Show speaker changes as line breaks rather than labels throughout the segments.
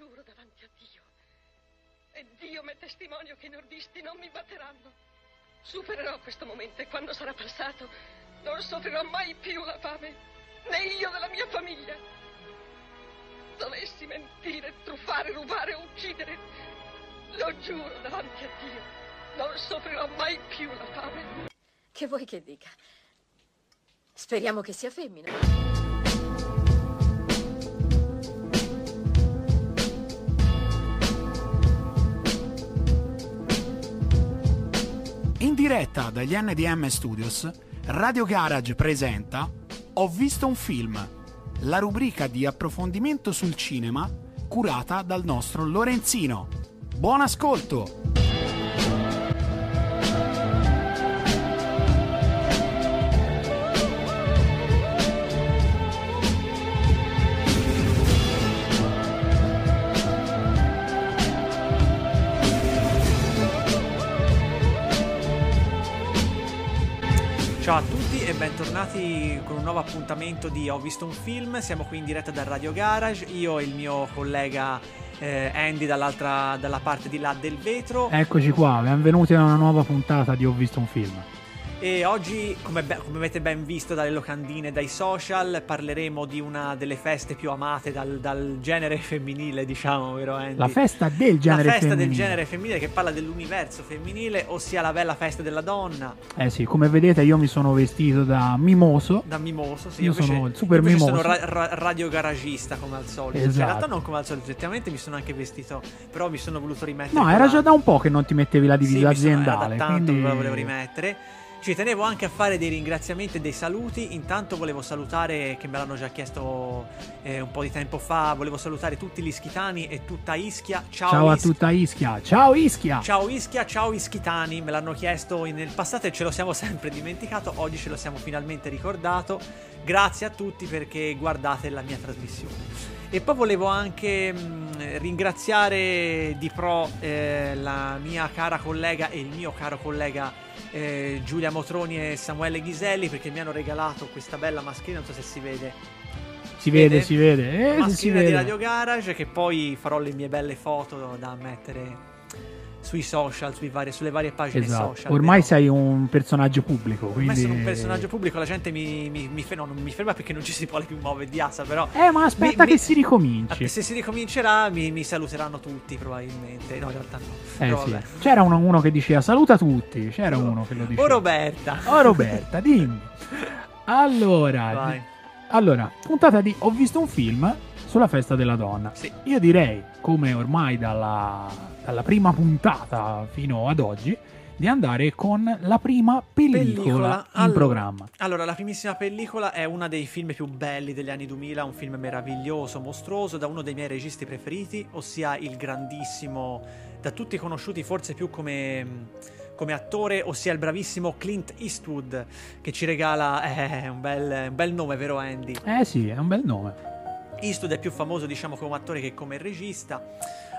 giuro davanti a Dio. E Dio mi è testimonio che i nordisti non mi batteranno. Supererò questo momento e quando sarà passato non soffrirò mai più la fame, né io della mia famiglia. Dovessi mentire, truffare, rubare o uccidere, lo giuro davanti a Dio, non soffrirò mai più la fame.
Che vuoi che dica? Speriamo che sia femmina.
Diretta dagli NDM Studios, Radio Garage presenta Ho visto un film, la rubrica di approfondimento sul cinema curata dal nostro Lorenzino. Buon ascolto!
Bentornati con un nuovo appuntamento di Ho visto un film. Siamo qui in diretta dal Radio Garage. Io e il mio collega eh, Andy dalla parte di là del vetro.
Eccoci qua, benvenuti a una nuova puntata di Ho visto un film.
E oggi, come, be- come, avete ben visto dalle locandine e dai social, parleremo di una delle feste più amate dal, dal genere femminile, diciamo, vero Andy?
La festa del genere femminile.
La festa
femminile.
del genere femminile che parla dell'universo femminile, ossia la bella festa della donna.
Eh sì, come vedete io mi sono vestito da mimoso.
Da mimoso, sì.
Io,
io
sono il super
io
mimoso.
sono ra- ra- radiogaragista come al solito.
Esatto.
Cioè, in realtà non come al solito, effettivamente mi sono anche vestito, però mi sono voluto rimettere.
No, era già da un po' che non ti mettevi la divisa
sì,
aziendale.
Sono, tanto
quindi...
me la volevo rimettere. Ci tenevo anche a fare dei ringraziamenti e dei saluti. Intanto volevo salutare, che me l'hanno già chiesto eh, un po' di tempo fa, volevo salutare tutti gli ischitani e tutta Ischia. Ciao,
ciao a
Ischia.
tutta Ischia. Ciao Ischia.
Ciao Ischia, ciao ischitani. Me l'hanno chiesto nel passato e ce lo siamo sempre dimenticato. Oggi ce lo siamo finalmente ricordato. Grazie a tutti perché guardate la mia trasmissione. E poi volevo anche mh, ringraziare di pro eh, la mia cara collega e il mio caro collega eh, Giulia Motroni e Samuele Ghiselli perché mi hanno regalato questa bella mascherina, non so se si vede.
Si vede, si vede. Eh,
mascherina
si vede.
di Radio Garage che poi farò le mie belle foto da mettere sui social, sui vari, sulle varie pagine
esatto.
social.
Ormai
vero?
sei un personaggio pubblico. Quindi...
Ormai sono un personaggio pubblico, la gente mi, mi, mi, non mi ferma perché non ci si vuole più muovere di asa, però...
Eh, ma aspetta che si ricominci.
Se si ricomincerà mi, mi, saluteranno tutti probabilmente. No, in realtà no.
Eh,
però,
sì. C'era uno, uno, che diceva saluta tutti. C'era oh. uno che lo diceva.
Oh Roberta.
Oh Roberta, dimmi. Allora, allora, puntata di Ho visto un film sulla festa della donna.
Sì.
Io direi, come ormai dalla, dalla, prima puntata fino ad oggi, di andare con la prima pellicola, pellicola. in
allora,
programma.
Allora, la primissima pellicola è uno dei film più belli degli anni 2000, un film meraviglioso, mostruoso, da uno dei miei registi preferiti, ossia il grandissimo, da tutti conosciuti forse più come come attore, ossia il bravissimo Clint Eastwood, che ci regala eh, un, bel, un bel nome, vero Andy?
Eh sì, è un bel nome.
Eastwood è più famoso diciamo come attore che come regista.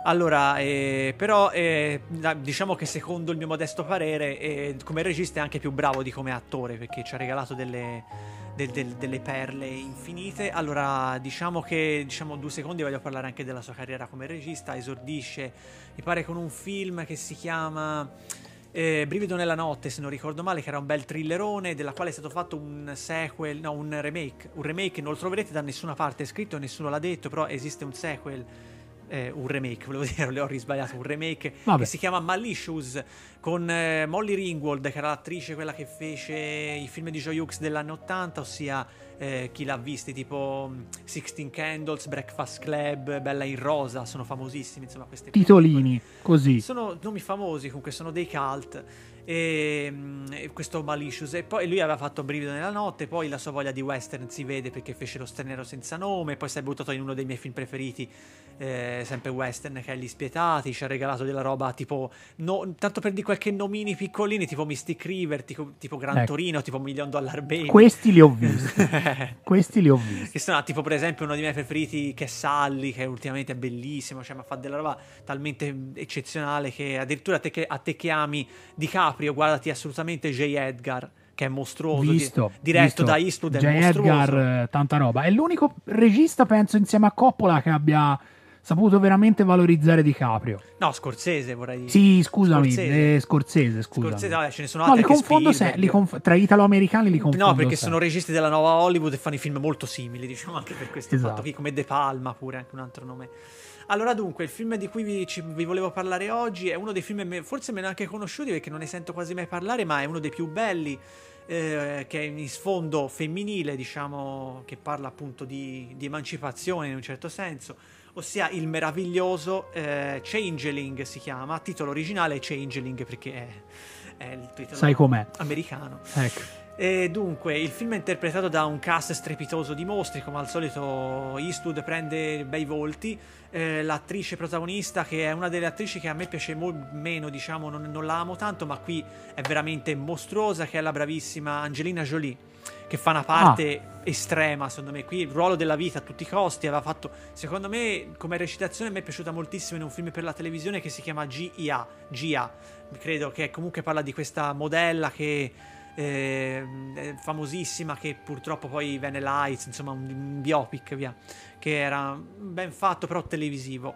Allora, eh, però eh, diciamo che secondo il mio modesto parere eh, come regista è anche più bravo di come attore perché ci ha regalato delle, de, de, delle perle infinite. Allora, diciamo che diciamo due secondi voglio parlare anche della sua carriera come regista. Esordisce, mi pare, con un film che si chiama eh, Brivido nella notte, se non ricordo male, che era un bel thrillerone, della quale è stato fatto un sequel, no, un remake. Un remake non lo troverete da nessuna parte scritto, nessuno l'ha detto, però esiste un sequel. Eh, un remake, volevo dire, le ho risbagliato, un remake
Vabbè.
che si chiama Malicious con eh, Molly Ringwald, che era l'attrice quella che fece i film di Joy Hawks dell'anni 80, ossia eh, chi l'ha visti, tipo Sixteen Candles, Breakfast Club, Bella in Rosa, sono famosissimi, insomma, questi
titolini, così.
Sono nomi famosi, comunque sono dei cult. E, e, questo Malicious e poi lui aveva fatto Brivido nella notte poi la sua voglia di western si vede perché fece lo straniero senza nome poi si è buttato in uno dei miei film preferiti eh, sempre western che è Gli Spietati ci ha regalato della roba tipo no, tanto per di qualche nomini piccolini tipo Mystic River tipo, tipo Gran
ecco.
Torino tipo Million Dollar Baby
questi li ho visti questi li ho visti
che sono tipo per esempio uno dei miei preferiti che è Sally che ultimamente è bellissimo cioè mi fa della roba talmente eccezionale che addirittura a te che, a te che ami DiCaprio guardati assolutamente J. Edgar che è mostruoso,
visto,
di, diretto
visto.
da Eastwood,
J.
è mostruoso.
Edgar, tanta roba. È l'unico regista, penso, insieme a Coppola che abbia saputo veramente valorizzare DiCaprio.
No, Scorsese vorrei dire.
Sì, scusami,
Scorsese.
eh, Scorsese, scusami.
Scorsese, vabbè, ce ne sono
no,
altri
li
anche
confondo se- li conf- tra italo-americani li confondo.
No, perché
sempre.
sono registi della nuova Hollywood e fanno i film molto simili, diciamo anche per questo
Esatto.
fatto qui, come De Palma pure, anche un altro nome. Allora dunque, il film di cui vi, ci- vi volevo parlare oggi è uno dei film me- forse meno anche conosciuti perché non ne sento quasi mai parlare, ma è uno dei più belli, eh, che è in sfondo femminile, diciamo, che parla appunto di, di emancipazione in un certo senso, ossia il meraviglioso eh, Changeling si chiama, titolo originale Changeling perché è, è il titolo
Sai com'è?
americano.
Ecco.
E dunque, il film è interpretato da un cast strepitoso di mostri, come al solito Eastwood prende bei volti. Eh, l'attrice protagonista, che è una delle attrici che a me piace mo- meno, diciamo, non, non la amo tanto, ma qui è veramente mostruosa, che è la bravissima Angelina Jolie, che fa una parte estrema, secondo me. Qui il ruolo della vita a tutti i costi, aveva fatto, secondo me, come recitazione mi è piaciuta moltissimo in un film per la televisione che si chiama GIA, GIA, credo, che comunque parla di questa modella che eh, famosissima che purtroppo poi venne Lights, insomma un, un biopic via, che era ben fatto però televisivo.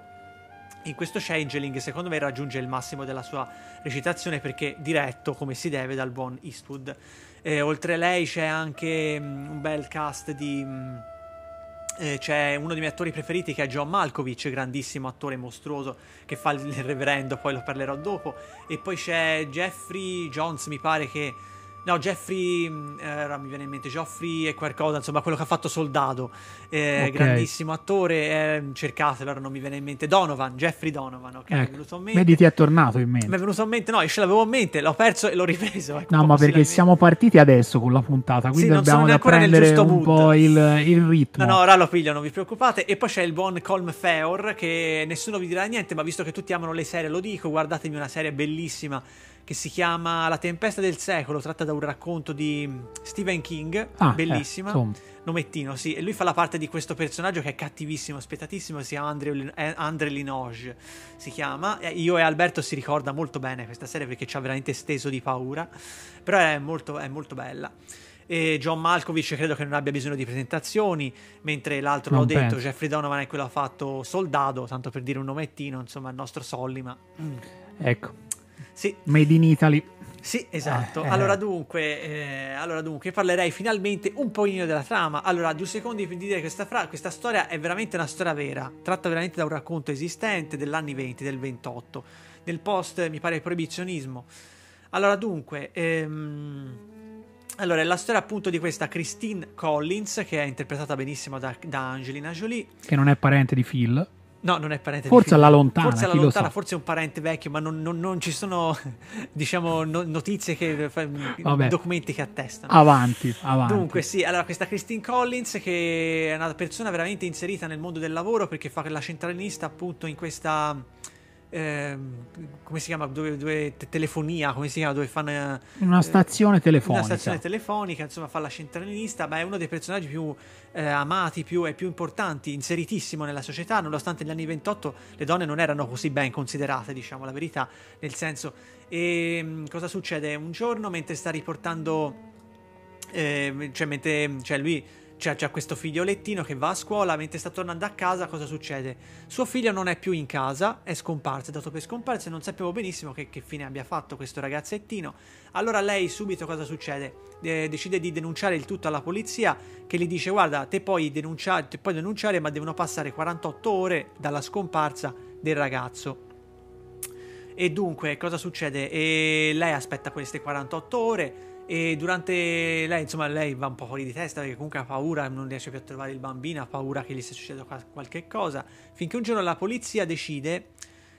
In questo Changeling secondo me raggiunge il massimo della sua recitazione perché diretto come si deve dal buon Eastwood. Eh, oltre a lei c'è anche mm, un bel cast di... mm, eh, c'è uno dei miei attori preferiti che è John Malkovich, grandissimo attore mostruoso che fa il reverendo, poi lo parlerò dopo. E poi c'è Jeffrey Jones, mi pare che. No, Jeffrey. era- mi viene in mente Geoffrey e qualcosa, insomma, quello che ha fatto Soldato. Eh,
Ok.
Grandissimo attore, eh, cercatelo, ora non mi viene in mente. Donovan, Jeffrey Donovan, ok? Mi è
Ecco.
venuto in mente.
Vedi, ti è tornato in mente.
Mi è venuto in mente, no, io ce l'avevo in mente, l'ho perso e l'ho ripreso. ecco,
No, ma perché siamo partiti adesso con la puntata, quindi
Sì,
dobbiamo prendere un
mood.
po' il, il ritmo.
No, no, ora lo piglio, non vi preoccupate. E poi c'è il buon Colm Feor, che nessuno vi dirà niente, ma visto che tutti amano le serie, lo dico, guardatevi una serie bellissima che si chiama La tempesta del secolo, tratta da un racconto di Stephen King,
Ah,
bellissima.
eh.
Nomettino, sì, e lui fa la parte di questo personaggio che è cattivissimo, spettatissimo, si chiama Andre, eh, Andre Linoge, si chiama. Io e Alberto si ricorda molto bene questa serie perché ci ha veramente steso di paura, però è molto, è molto bella. E John Malkovich credo che non abbia bisogno di presentazioni, mentre l'altro l'ho
Non
detto,
penso.
Jeffrey Donovan è quello che ha fatto Soldato, tanto per dire un nomettino, insomma, il nostro Sollima.
Ecco,
Sì,
Made in Italy.
sì, esatto.
Eh, eh.
Allora, dunque, eh, allora dunque, parlerei finalmente un pochino della trama. Allora, due secondi per dire che questa, fra- questa storia è veramente una storia vera. Tratta veramente da un racconto esistente dell'anni 20, del 28, del post, mi pare, proibizionismo. Allora, dunque, ehm, allora, è la storia appunto di questa Christine Collins, che è interpretata benissimo da, da Angelina Jolie.
che non è parente di Phil.
No, non è parente
Forse alla lontana,
Forse alla lontana, forse è un parente vecchio, ma non, non- non ci sono, diciamo, no- notizie che
Vabbè.
documenti che attestano.
Avanti, avanti.
Dunque, sì, allora questa Christine Collins, che è una persona veramente inserita nel mondo del lavoro perché fa la centralinista appunto in questa. Ehm, come si chiama? Dove, dove- te- telefonia, come si chiama? Dove fanno. eh,
una stazione
una
telefonica.
stazione telefonica, insomma, fa la centralinista, ma è uno dei personaggi più eh, amati più, e più importanti, inseritissimo nella società, nonostante negli anni 28 le donne non erano così ben considerate, diciamo la verità, nel senso, e mh, cosa succede? Un giorno mentre sta riportando, eh, cioè mentre, cioè lui c'ha, c'ha questo figliolettino che va a scuola, mentre sta tornando a casa cosa succede? Suo figlio non è più in casa, è scomparso, è dato per scomparso e non sappiamo benissimo che, che fine abbia fatto questo ragazzettino. Allora lei subito cosa succede? Eh, decide di denunciare il tutto alla polizia che gli dice guarda te puoi denunciare, te puoi denunciare ma devono passare 48 ore dalla scomparsa del ragazzo. E dunque cosa succede? E lei aspetta queste 48 ore e durante lei insomma lei va un po' fuori di testa perché comunque ha paura, non riesce più a trovare il bambino, ha paura che gli stia succedendo qua- qualche cosa, finché un giorno la polizia decide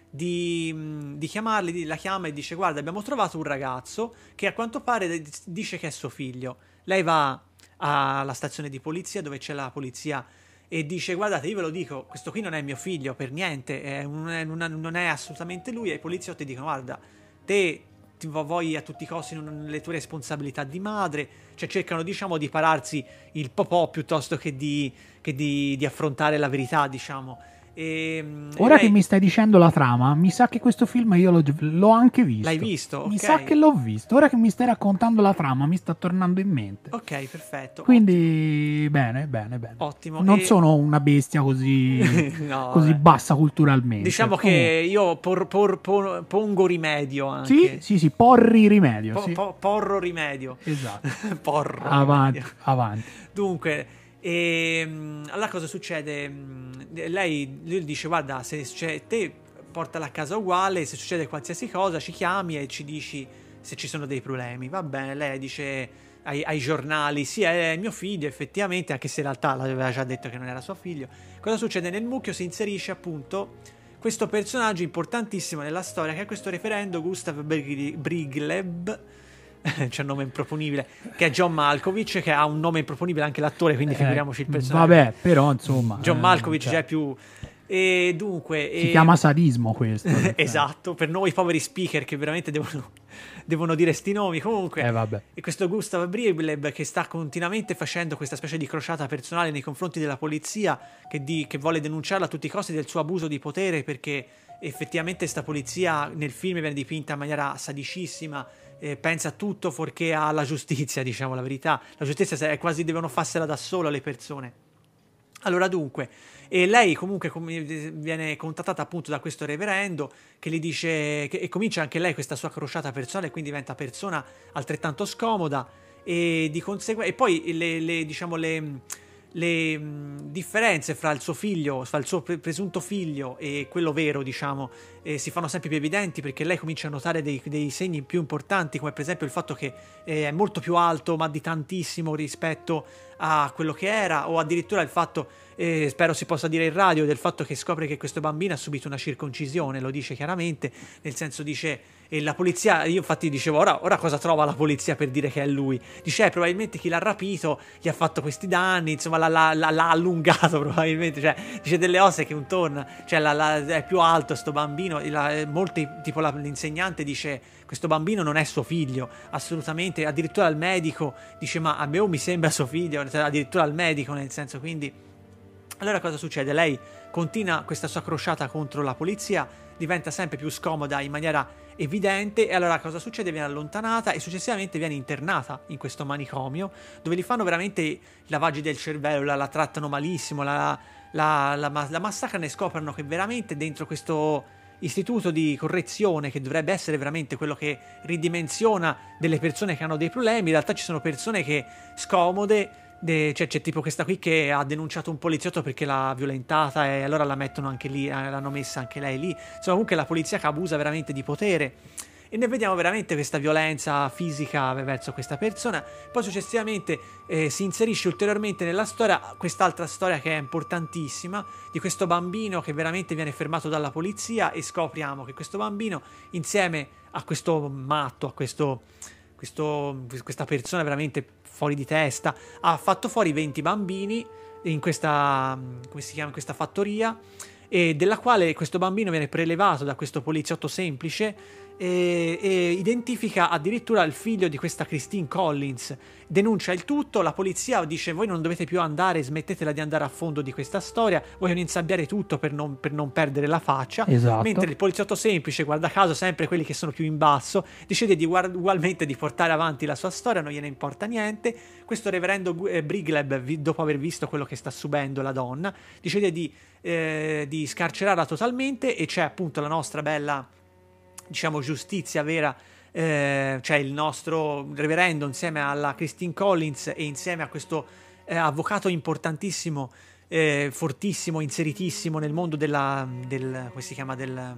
di, di chiamarli, la chiama e dice guarda abbiamo trovato un ragazzo che a quanto pare dice che è suo figlio. Lei va alla stazione di polizia dove c'è la polizia e dice guardate io ve lo dico questo qui non è mio figlio per niente è- è, non è- non è assolutamente lui e i poliziotti dicono guarda te ti vo- vuoi a tutti i costi non- le tue responsabilità di madre cioè cercano diciamo di pararsi il popò piuttosto che di, che di- di affrontare la verità diciamo E, mm,
Ora
lei-
che mi stai dicendo la trama, mi sa che questo film io l'ho, l'ho anche visto.
L'hai visto?
Mi
Ok.
sa che l'ho visto. Ora che mi stai raccontando la trama, mi sta tornando in mente.
Ok, perfetto.
Quindi, bene, bene, bene.
Ottimo.
Non
E-
sono una bestia così,
No,
così
vabbè.
bassa culturalmente.
Diciamo che io por- por- por- pongo rimedio anche.
Sì, sì, sì, porri rimedio.
Po-
sì.
po- porro rimedio.
Esatto.
Porro
avanti,
rimedio.
avanti.
Dunque, ehm, allora cosa succede? Mm, Lei lui dice: Guarda, se c'è te, portala a casa uguale. Se succede qualsiasi cosa, ci chiami e ci dici se ci sono dei problemi. Va bene, lei dice ai, ai giornali: Sì, è mio figlio, effettivamente, anche se in realtà l'aveva già detto che non era suo figlio. Cosa succede? Nel mucchio si inserisce appunto questo personaggio importantissimo nella storia, che è questo referendo Gustav Brig- Brigleb. C'è un nome improponibile, che è John Malkovich, che ha un nome improponibile anche l'attore, quindi
Eh,
figuriamoci il personaggio.
Vabbè, però insomma.
John
eh,
Malkovich
cioè,
già è più. E dunque.
Si
e-
chiama sadismo questo. cioè.
esatto, per noi poveri speaker che veramente devono, devono dire sti nomi. Comunque,
Eh,
e questo Gustav Bribleb che sta continuamente facendo questa specie di crociata personale nei confronti della polizia, che, di- che vuole denunciarla a tutti i costi del suo abuso di potere, perché effettivamente sta polizia nel film viene dipinta in maniera sadicissima. Eh, pensa a tutto fuorché alla giustizia, diciamo la verità. La giustizia è quasi devono farsela da solo le persone. Allora dunque, e lei comunque com- viene contattata appunto da questo reverendo che gli dice che, e comincia anche lei questa sua crociata personale, quindi diventa persona altrettanto scomoda e di conseguenza e poi le, le, diciamo le, le mh, differenze fra il suo figlio, fra il suo pre- presunto figlio e quello vero, diciamo, eh, si fanno sempre più evidenti perché lei comincia a notare dei, dei segni più importanti, come per esempio il fatto che eh, è molto più alto, ma di tantissimo rispetto a quello che era, o addirittura il fatto, eh, spero si possa dire in radio, del fatto che scopre che questo bambino ha subito una circoncisione, lo dice chiaramente, nel senso dice, e la polizia, io infatti dicevo, ora, ora cosa trova la polizia per dire che è lui? Dice, eh, probabilmente chi l'ha rapito gli ha fatto questi danni, insomma l'ha, l'ha- l'ha- allungato probabilmente, cioè dice delle ossa che un torna, cioè la- la- è più alto sto bambino, e la- eh, molti, tipo la- l'insegnante dice, questo bambino non è suo figlio, assolutamente, addirittura il medico dice, ma a me mi sembra suo figlio, cioè, addirittura al medico, nel senso, quindi... Allora cosa succede? Lei continua questa sua crociata contro la polizia, diventa sempre più scomoda in maniera evidente e allora cosa succede? Viene allontanata e successivamente viene internata in questo manicomio dove gli fanno veramente lavaggi del cervello, la, la trattano malissimo, la, la, la, la massacrano e scoprono che veramente dentro questo istituto di correzione che dovrebbe essere veramente quello che ridimensiona delle persone che hanno dei problemi, in realtà ci sono persone che scomode de- cioè, c'è tipo questa qui che ha denunciato un poliziotto perché l'ha violentata e allora la mettono anche lì, eh, l'hanno messa anche lei lì. Insomma, comunque la polizia che abusa veramente di potere. E ne vediamo veramente questa violenza fisica verso questa persona. Poi successivamente eh, si inserisce ulteriormente nella storia quest'altra storia che è importantissima di questo bambino che veramente viene fermato dalla polizia e scopriamo che questo bambino insieme a questo matto, a questo, questo- questa persona veramente fuori di testa, ha fatto fuori 20 bambini in questa, chiama, in questa fattoria e della quale questo bambino viene prelevato da questo poliziotto semplice e, e identifica addirittura il figlio di questa Christine Collins. Denuncia il tutto, la polizia dice voi non dovete più andare, smettetela di andare a fondo di questa storia, vogliono insabbiare tutto per non, per non perdere la faccia.
Esatto.
Mentre il poliziotto semplice, guarda caso, sempre quelli che sono più in basso, decide di guard- ugualmente di portare avanti la sua storia, non gliene importa niente. Questo reverendo eh, Brigleb, vi- dopo aver visto quello che sta subendo la donna, decide di, eh, di scarcerarla totalmente e c'è appunto la nostra bella, diciamo, giustizia vera. eh, cioè il nostro reverendo insieme alla Christine Collins e insieme a questo eh, avvocato importantissimo eh, fortissimo, inseritissimo nel mondo della, del, come si chiama, del,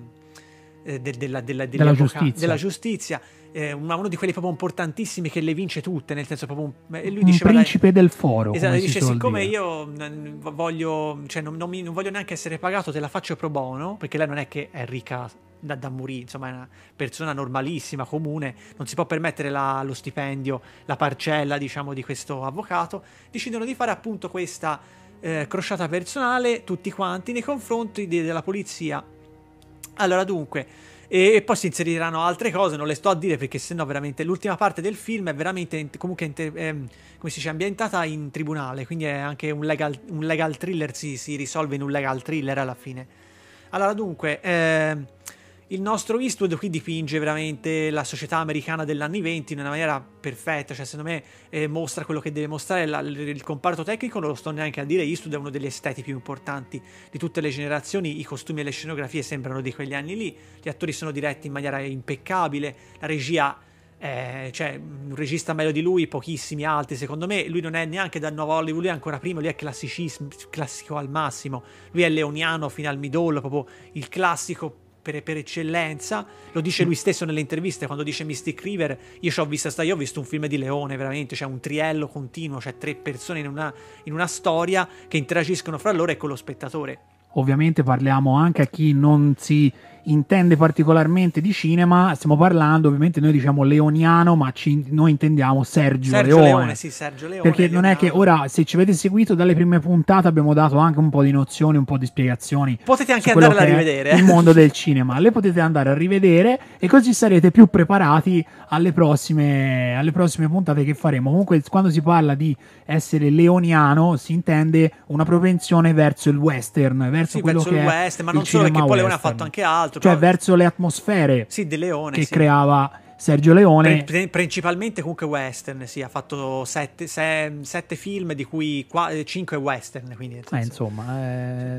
eh, del- della, della,
Della giustizia.
della giustizia, eh, uno di quelli proprio importantissimi che le vince tutte, nel senso proprio un, lui
un
diceva, dai-
principe del foro.
Esatto, dice siccome
dire.
io voglio, cioè non, non mi- non voglio neanche essere pagato, te la faccio pro bono, perché lei non è che è ricca da, da morire, insomma è una persona normalissima, comune, non si può permettere la- lo stipendio, la parcella diciamo di questo avvocato, decidono di fare appunto questa eh, crociata personale tutti quanti nei confronti de- della polizia. Allora dunque, E, e poi si inseriranno altre cose, non le sto a dire perché sennò veramente l'ultima parte del film è veramente comunque inter- ehm, come si dice, ambientata in tribunale, quindi è anche un legal, un legal thriller, si, si risolve in un legal thriller alla fine. Allora dunque, ehm, il nostro Eastwood qui dipinge veramente la società americana degli anni 20 in una maniera perfetta, cioè secondo me eh, mostra quello che deve mostrare la- il, comparto tecnico, non lo sto neanche a dire, Eastwood è uno degli esteti più importanti di tutte le generazioni, i costumi e le scenografie sembrano di quegli anni lì, gli attori sono diretti in maniera impeccabile, la regia eh, cioè un regista meglio di lui, pochissimi altri secondo me, lui non è neanche dal nuovo Hollywood, lui è ancora prima, lui è classico al massimo, lui è leoniano fino al midollo, proprio il classico per, per eccellenza, lo dice lui stesso nelle interviste quando dice Mystic River, io ci ho visto io ho visto un film di Leone veramente, c'è un triello continuo, c'è tre persone in una, in una storia che interagiscono fra loro e con lo spettatore.
Ovviamente parliamo anche a chi non si intende particolarmente di cinema, stiamo parlando, ovviamente noi diciamo leoniano, ma ci- noi intendiamo Sergio,
Sergio
Leone.
Leone, sì, Sergio Leone.
Perché non è che ora, se ci avete seguito dalle prime puntate, abbiamo dato anche un po' di nozioni, un po' di spiegazioni.
Potete anche andarla a rivedere.
Il mondo del cinema. Le potete andare a rivedere e così sarete più preparati alle prossime, alle prossime puntate che faremo. Comunque, quando si parla di essere leoniano, si intende una propensione verso il western, verso
Sì,
quello
verso
che
il western, ma non solo, perché poi Leone ha fatto anche altro.
Cioè,
però-
verso le atmosfere
Sì, De Leone.
che
sì.
creava Sergio Leone.
Pri- principalmente comunque western, sì, ha fatto sette, se- sette film di cui qua- eh, cinque western, quindi
Eh, insomma,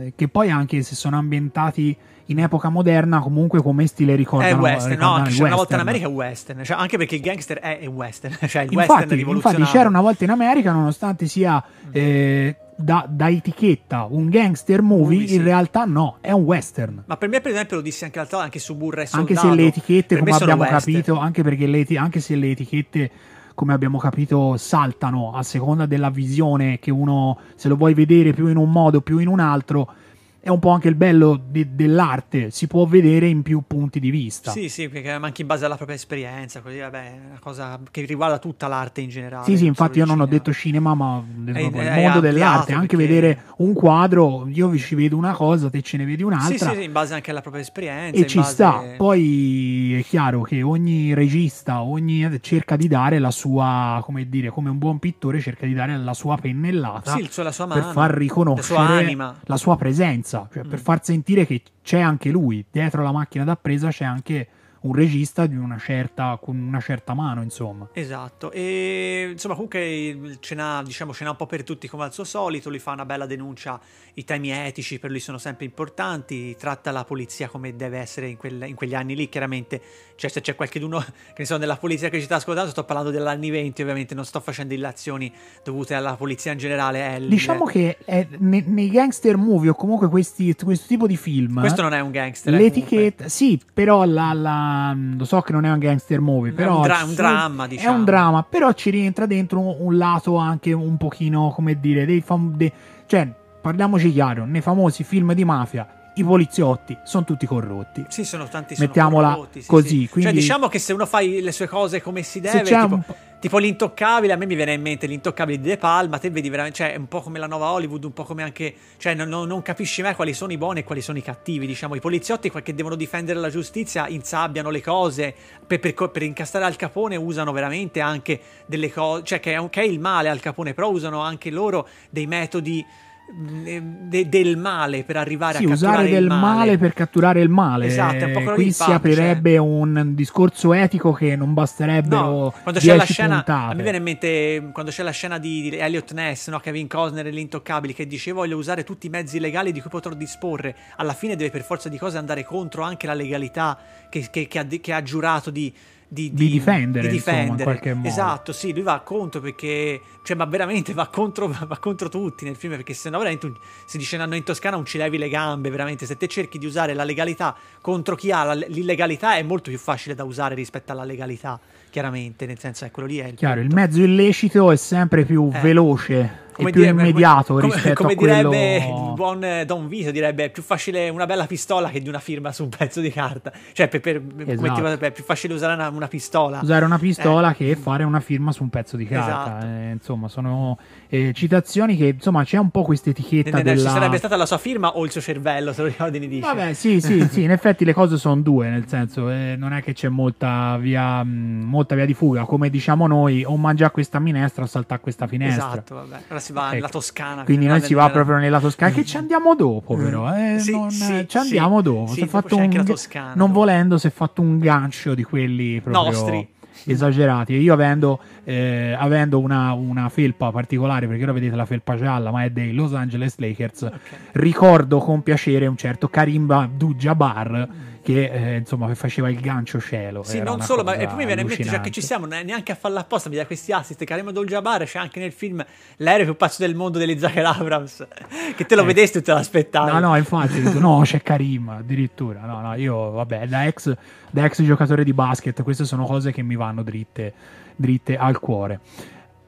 eh, che poi anche se sono ambientati in epoca moderna, comunque come stile
è
ricordano,
western, no,
ricordano
anche
il
c'era una volta in
western.
America è western, cioè, anche perché il gangster è, è western, cioè il western
Infatti,
rivoluzionario.
infatti c'era una volta in America, nonostante sia eh, da, da etichetta un gangster movie,
Movie, sì.
in realtà no, è un western.
Ma per me, per esempio, lo dissi anche l'altra anche su Burra e
Anche
Soldato.
se le etichette, come abbiamo
western.
capito, anche, perché le anche se le etichette, come abbiamo capito, saltano a seconda della visione che uno, se lo vuoi vedere più in un modo, più in un altro, è un po' anche il bello di- dell'arte, si può vedere in più punti di vista.
Sì, sì, perché anche in base alla propria esperienza, così vabbè, è una cosa che riguarda tutta l'arte in generale.
Sì, sì, infatti io non ho
cinema.
detto cinema, ma ho proprio il mondo dell'arte. Anche
perché-
vedere un quadro, io vi ci vedo una cosa, te ce ne vedi un'altra.
sì, sì, in base anche alla propria esperienza.
E ci
base-
sta. Poi è chiaro che ogni regista ogni, cerca di dare la sua, come dire, come un buon pittore, cerca di dare la sua pennellata
Sì, suo- la sua
per
mano,
far
la
riconoscere
sua anima.
la sua presenza, cioè per
Mm.
far sentire che c'è anche lui. Dietro la macchina da presa c'è anche un regista di una certa, con una certa mano, insomma.
Esatto, e insomma comunque ce n'ha, diciamo, ce n'ha un po' per tutti come al suo solito, lui fa una bella denuncia, i temi etici per lui sono sempre importanti, tratta la polizia come deve essere in, quel- in quegli anni lì, chiaramente, cioè se c'è qualcuno che ne so della polizia che ci sta ascoltando, sto parlando degli anni 20 ovviamente, non sto facendo illazioni dovute alla polizia in generale, il-
Diciamo che è- ne- nei gangster movie o comunque questi, questo tipo di film,
questo non è un gangster. eh,
l'etichetta, sì, però la, la- lo so che non è un gangster movie,
È
però
un dra- un dramma,
È
diciamo.
un dramma, però ci rientra dentro un, un lato anche un pochino, come dire, dei fam- de- cioè, parliamoci chiaro, nei famosi film di mafia i poliziotti sono tutti corrotti.
Sì, sono tanti sono
Mettiamola
corrotti, sì,
così,
sì. Cioè,
quindi-
diciamo che se uno fa le sue cose come si deve, tipo, tipo l'intoccabile, a me mi viene in mente l'intoccabile di De Palma, te vedi veramente, cioè, è un po' come la nuova Hollywood, un po' come anche, cioè, non, non- capisci mai quali sono i buoni e quali sono i cattivi, diciamo, i poliziotti che devono difendere la giustizia insabbiano le cose, per, per per incastrare Al Capone usano veramente anche delle cose, cioè, che è, che è il male Al Capone, però usano anche loro dei metodi de- del male per arrivare
Sì,
a catturare
usare del male. per catturare il male.
Esatto, è un po' quello
Qui si aprirebbe un discorso etico che non basterebbero
No, quando c'è la
10
scena,
puntate.
a me viene in mente quando c'è la scena di, di Elliot Ness, no? Kevin Costner e l'Intoccabili, che dice voglio usare tutti i mezzi legali di cui potrò disporre. Alla fine deve per forza di cose andare contro anche la legalità che, che- che ha, che ha giurato di, di,
Di difendere,
di
insomma, in
difendere.
qualche modo.
Esatto, sì, lui va contro perché, cioè, ma veramente va contro, va contro tutti nel film perché sennò veramente un- si dice "No, in Toscana non ci levi le gambe, veramente. Se te cerchi di usare la legalità contro chi ha la- l'illegalità è molto più facile da usare rispetto alla legalità. chiaramente, nel senso è quello lì è il
Chiaro, il
punto.
mezzo illecito è sempre più
Eh.
veloce
Come
più
direbbe-
immediato
come,
rispetto
come
a quello...
direbbe il buon eh, Don Vito direbbe è più facile una bella pistola che di una firma su un pezzo di carta cioè per, per-
Esatto.
ti- è più facile usare una, una pistola
usare una pistola
Eh.
che fare una firma su un pezzo di carta.
Esatto.
Eh, insomma, sono eh, citazioni che insomma c'è un po' questa etichetta
Ne- ne-
della...
ci sarebbe stata la sua firma o il suo cervello se lo ricordi ne dice
Vabbè, sì, sì, sì, in effetti le cose sono due, nel senso, eh, non è che c'è molta via, mh, molta via di fuga, come diciamo noi, o mangiare questa minestra o saltare questa finestra.
esatto vabbè si va
Ecco.
nella Toscana
Quindi noi si va
nella-
proprio nella Toscana, che ci andiamo dopo però, eh,
Sì,
non-
sì,
ci andiamo
sì.
dopo.
Sì,
fatto un-
la Toscana,
non
dopo.
volendo si è fatto un gancio di quelli proprio
Nostri.
esagerati. Io avendo, eh, avendo una, una felpa particolare, perché ora vedete la felpa gialla, ma è dei Los Angeles Lakers,
Ok.
ricordo con piacere un certo Karim Abdul-Jabbar che eh, insomma faceva il gancio cielo.
Sì, non solo, ma e poi mi viene in mente, già che ci siamo, ne- neanche a farla apposta, mi dà questi assist. Karim Abdul-Jabbar c'è anche nel film L'aereo più pazzo del mondo degli Zucker Abrams. Che te lo
Eh.
vedesti e te l'aspettavi.
No, no, infatti, no, c'è Karim addirittura. No, no, io, vabbè, da ex, da ex giocatore di basket, queste sono cose che mi vanno dritte, dritte al cuore.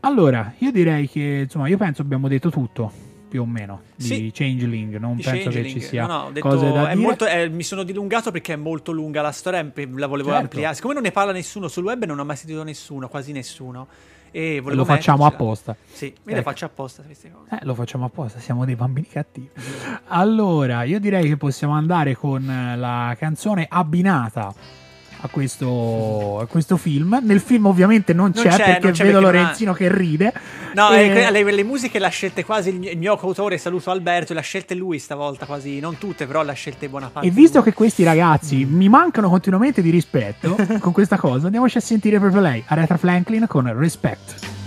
Allora, io direi che, insomma, io penso abbiamo detto tutto, più o meno, di
Sì.
Changeling. Non
Di
penso
Changeling.
che ci sia
No, no, detto,
cose da
è
dire.
molto- è- mi sono dilungato perché è molto lunga la storia, la volevo
Certo.
ampliare. Siccome non ne parla nessuno sul web, non ho mai sentito nessuno, quasi nessuno. E
Lo facciamo
mettercela.
apposta.
Sì, io le
Ecco.
faccio apposta queste cose.
Eh, lo facciamo apposta, siamo dei bambini cattivi. Allora, io direi che possiamo andare con eh, la canzone abbinata a questo, a questo film. Nel film ovviamente non,
Non
c'è,
c'è,
perché
non c'è
vedo
perché non ha-
Lorenzino che ride.
No,
E-
eh, le, le musiche le ha scelte quasi il mio, il mio coautore, saluto Alberto, le ha scelte lui stavolta quasi, non tutte, però le ha scelte buona parte.
E visto che questi ragazzi mi mancano continuamente di rispetto con questa cosa, andiamoci a sentire proprio lei, Aretha Franklin con Respect.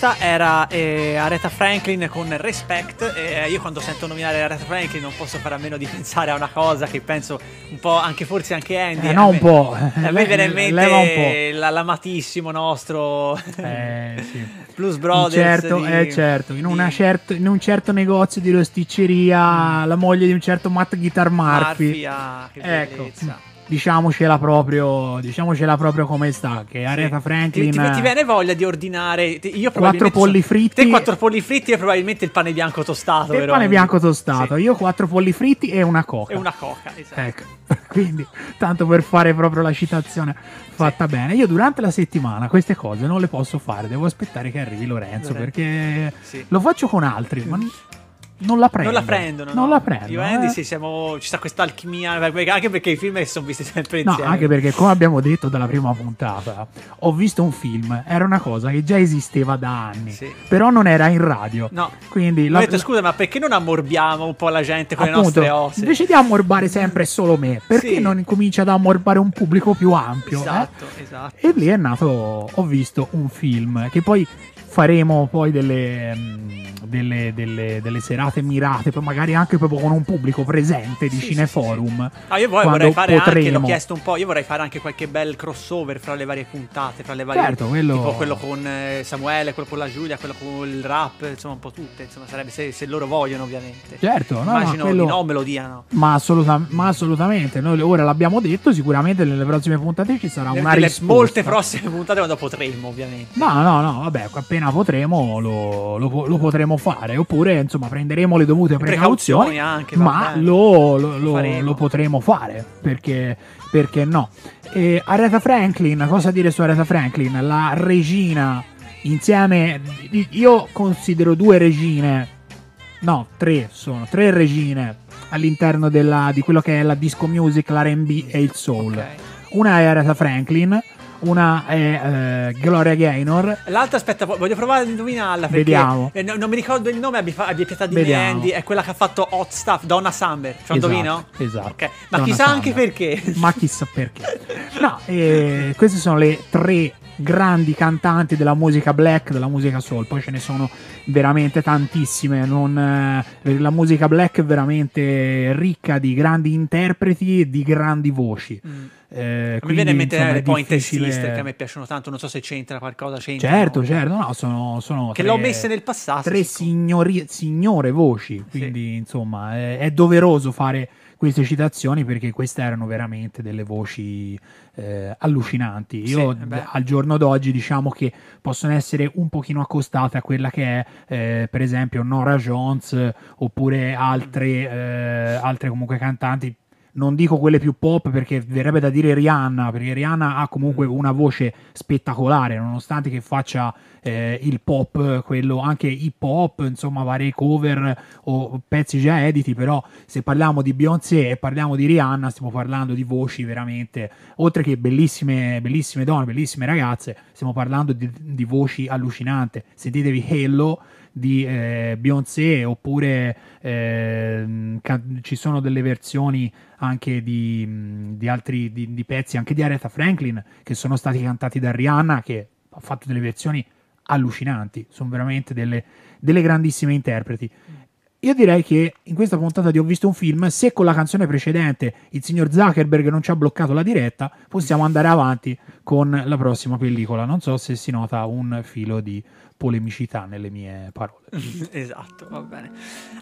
Questa era eh, Aretha Franklin con Respect. E io quando sento nominare Aretha Franklin non posso fare a meno di pensare a una cosa che penso un po', anche forse anche Andy.
Eh, no,
me-
un po'.
A me viene in mente l'amatissimo nostro
Eh, sì.
Blues Brothers.
certo,
di-
eh, certo. In,
di
certo- in un certo negozio di rosticceria, la moglie di un certo Matt Guitar Murphy.
Murphy, ah, che
ecco,
bellezza.
Diciamocela proprio, diciamocela proprio come sta. Che Aretha
Ti,
Franklin.
ti- ti viene voglia di ordinare io
Quattro polli fritti.
Te quattro polli fritti e probabilmente il pane bianco tostato. vero,
pane
Andy?
bianco tostato.
Sì.
Io quattro polli fritti e una coca.
E una coca, esatto.
Ecco, quindi tanto per fare proprio la citazione fatta bene. Io durante la settimana queste cose non le posso fare, devo aspettare che arrivi Lorenzo,
Lorenzo.
perché
Sì.
lo faccio con altri. Ma non la prendo.
Non la prendono.
Non
no.
la prendo.
Io e Andy
eh.
sì, siamo, ci sta questa alchimia, anche perché i film si sono visti sempre
No,
insieme.
anche perché, come abbiamo detto dalla prima puntata, ho visto un film, era una cosa che già esisteva da anni,
Sì.
però non era in radio.
No.
Quindi
Ho
la-
detto, scusa, ma perché non ammorbiamo un po' la gente con
appunto,
le nostre ossa?
invece di ammorbare sempre solo me, perché
Sì.
non incomincia ad ammorbare un pubblico più ampio? eh?
Esatto, esatto.
E lì è nato, ho visto un film che poi faremo poi delle, mm, delle, delle- delle serate mirate, poi magari anche proprio con un pubblico presente di
Sì, sì,
Cineforum.
Ah, io
quando
vorrei fare anche,
potremo.
l'ho chiesto un po', io vorrei fare anche qualche bel crossover fra le varie puntate, fra le varie
Certo, quello-
tipo quello con eh, Samuele, quello con la Giulia, quello con il rap, insomma un po' tutte, insomma sarebbe se, se loro vogliono ovviamente.
Certo, no, no,
Immagino
quello-
di no me lo diano.
Ma, assoluta- ma assolutamente, noi ora l'abbiamo detto, sicuramente nelle prossime puntate ci sarà una
Nelle
risposta.
molte prossime puntate quando potremmo, ovviamente.
No, no, no, vabbè, appena potremo lo, lo lo potremo fare, oppure insomma prenderemo le dovute
Precauzioni anche,
ma lo, lo- potremo fare, perché, perché no. E Aretha Franklin, cosa dire su Aretha Franklin? La regina insieme, io considero due regine, no, tre sono, tre regine all'interno della- di quello che è la disco music, l'R&B e il soul.
Ok.
Una è Aretha Franklin, una è eh, Gloria Gaynor.
L'altra, aspetta, vo- voglio provare ad indovinarla perché
Vediamo.
eh, no- non mi ricordo il nome, abbi, fa- abbi pietà di
Vediamo.
me, Andy, è quella che ha fatto Hot Stuff, Donna Summer. C'è un
Esatto,
indovino?
esatto.
Ok, ma
Donna
chissà
Summer.
anche perché.
Ma chissà perché. No, eh, queste sono le tre grandi cantanti della musica black, della musica soul. Poi ce ne sono veramente tantissime. non, eh, la musica black è veramente ricca di grandi interpreti e di grandi voci.
Mm.
Eh,
Mi viene in mente
insomma,
le
difficile-
Sister che a me piacciono tanto, non so se c'entra qualcosa. C'entra,
Certo,
no?
certo, no, sono, sono
Che
tre-
l'ho messa nel passato.
tre signori- signore voci, quindi insomma è, è doveroso fare queste citazioni perché queste erano veramente delle voci eh, allucinanti. Io
Sì, beh.
al giorno d'oggi diciamo che possono essere un pochino accostate a quella che è eh, per esempio Nora Jones eh, oppure altre, eh, altre comunque cantanti non dico quelle più pop perché verrebbe da dire Rihanna, perché Rihanna ha comunque una voce spettacolare, nonostante che faccia eh, il pop, quello anche hip hop, insomma, varie cover o pezzi già editi, però se parliamo di Beyoncé e parliamo di Rihanna, stiamo parlando di voci veramente, oltre che bellissime, bellissime donne, bellissime ragazze, stiamo parlando di, di voci allucinanti. Sentitevi Hello di eh, Beyoncé oppure ehm, ca- ci sono delle versioni anche di, di altri di, di pezzi anche di Aretha Franklin che sono stati cantati da Rihanna che ha fatto delle versioni allucinanti sono veramente delle, delle grandissime interpreti io direi che in questa puntata di Ho visto un film, se con la canzone precedente il signor Zuckerberg non ci ha bloccato la diretta, possiamo andare avanti con la prossima pellicola. Non so se si nota un filo di polemicità nelle mie parole.
esatto, va bene.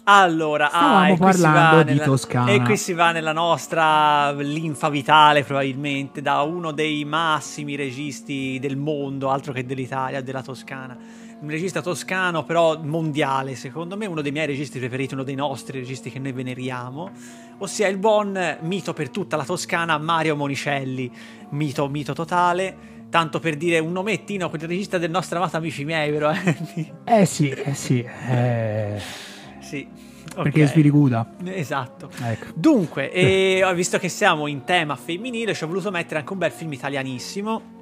Allora,
Stavamo
ah,
parlando di
nella-
Toscana.
E qui si va nella nostra linfa vitale, probabilmente, da uno dei massimi registi del mondo, altro che dell'Italia, della Toscana. Un regista toscano, però mondiale, secondo me, uno dei miei registi preferiti, uno dei nostri registi che noi veneriamo, ossia il buon mito per tutta la Toscana, Mario Monicelli. Mito, mito totale. Tanto per dire un nomettino, quel regista del nostro amato Amici miei, vero Andy?
Eh sì, eh sì, eh,
Sì.
perché
ok.
è sviriguda.
Esatto.
Ecco.
Dunque, e visto che siamo in tema femminile, ci ho voluto mettere anche un bel film italianissimo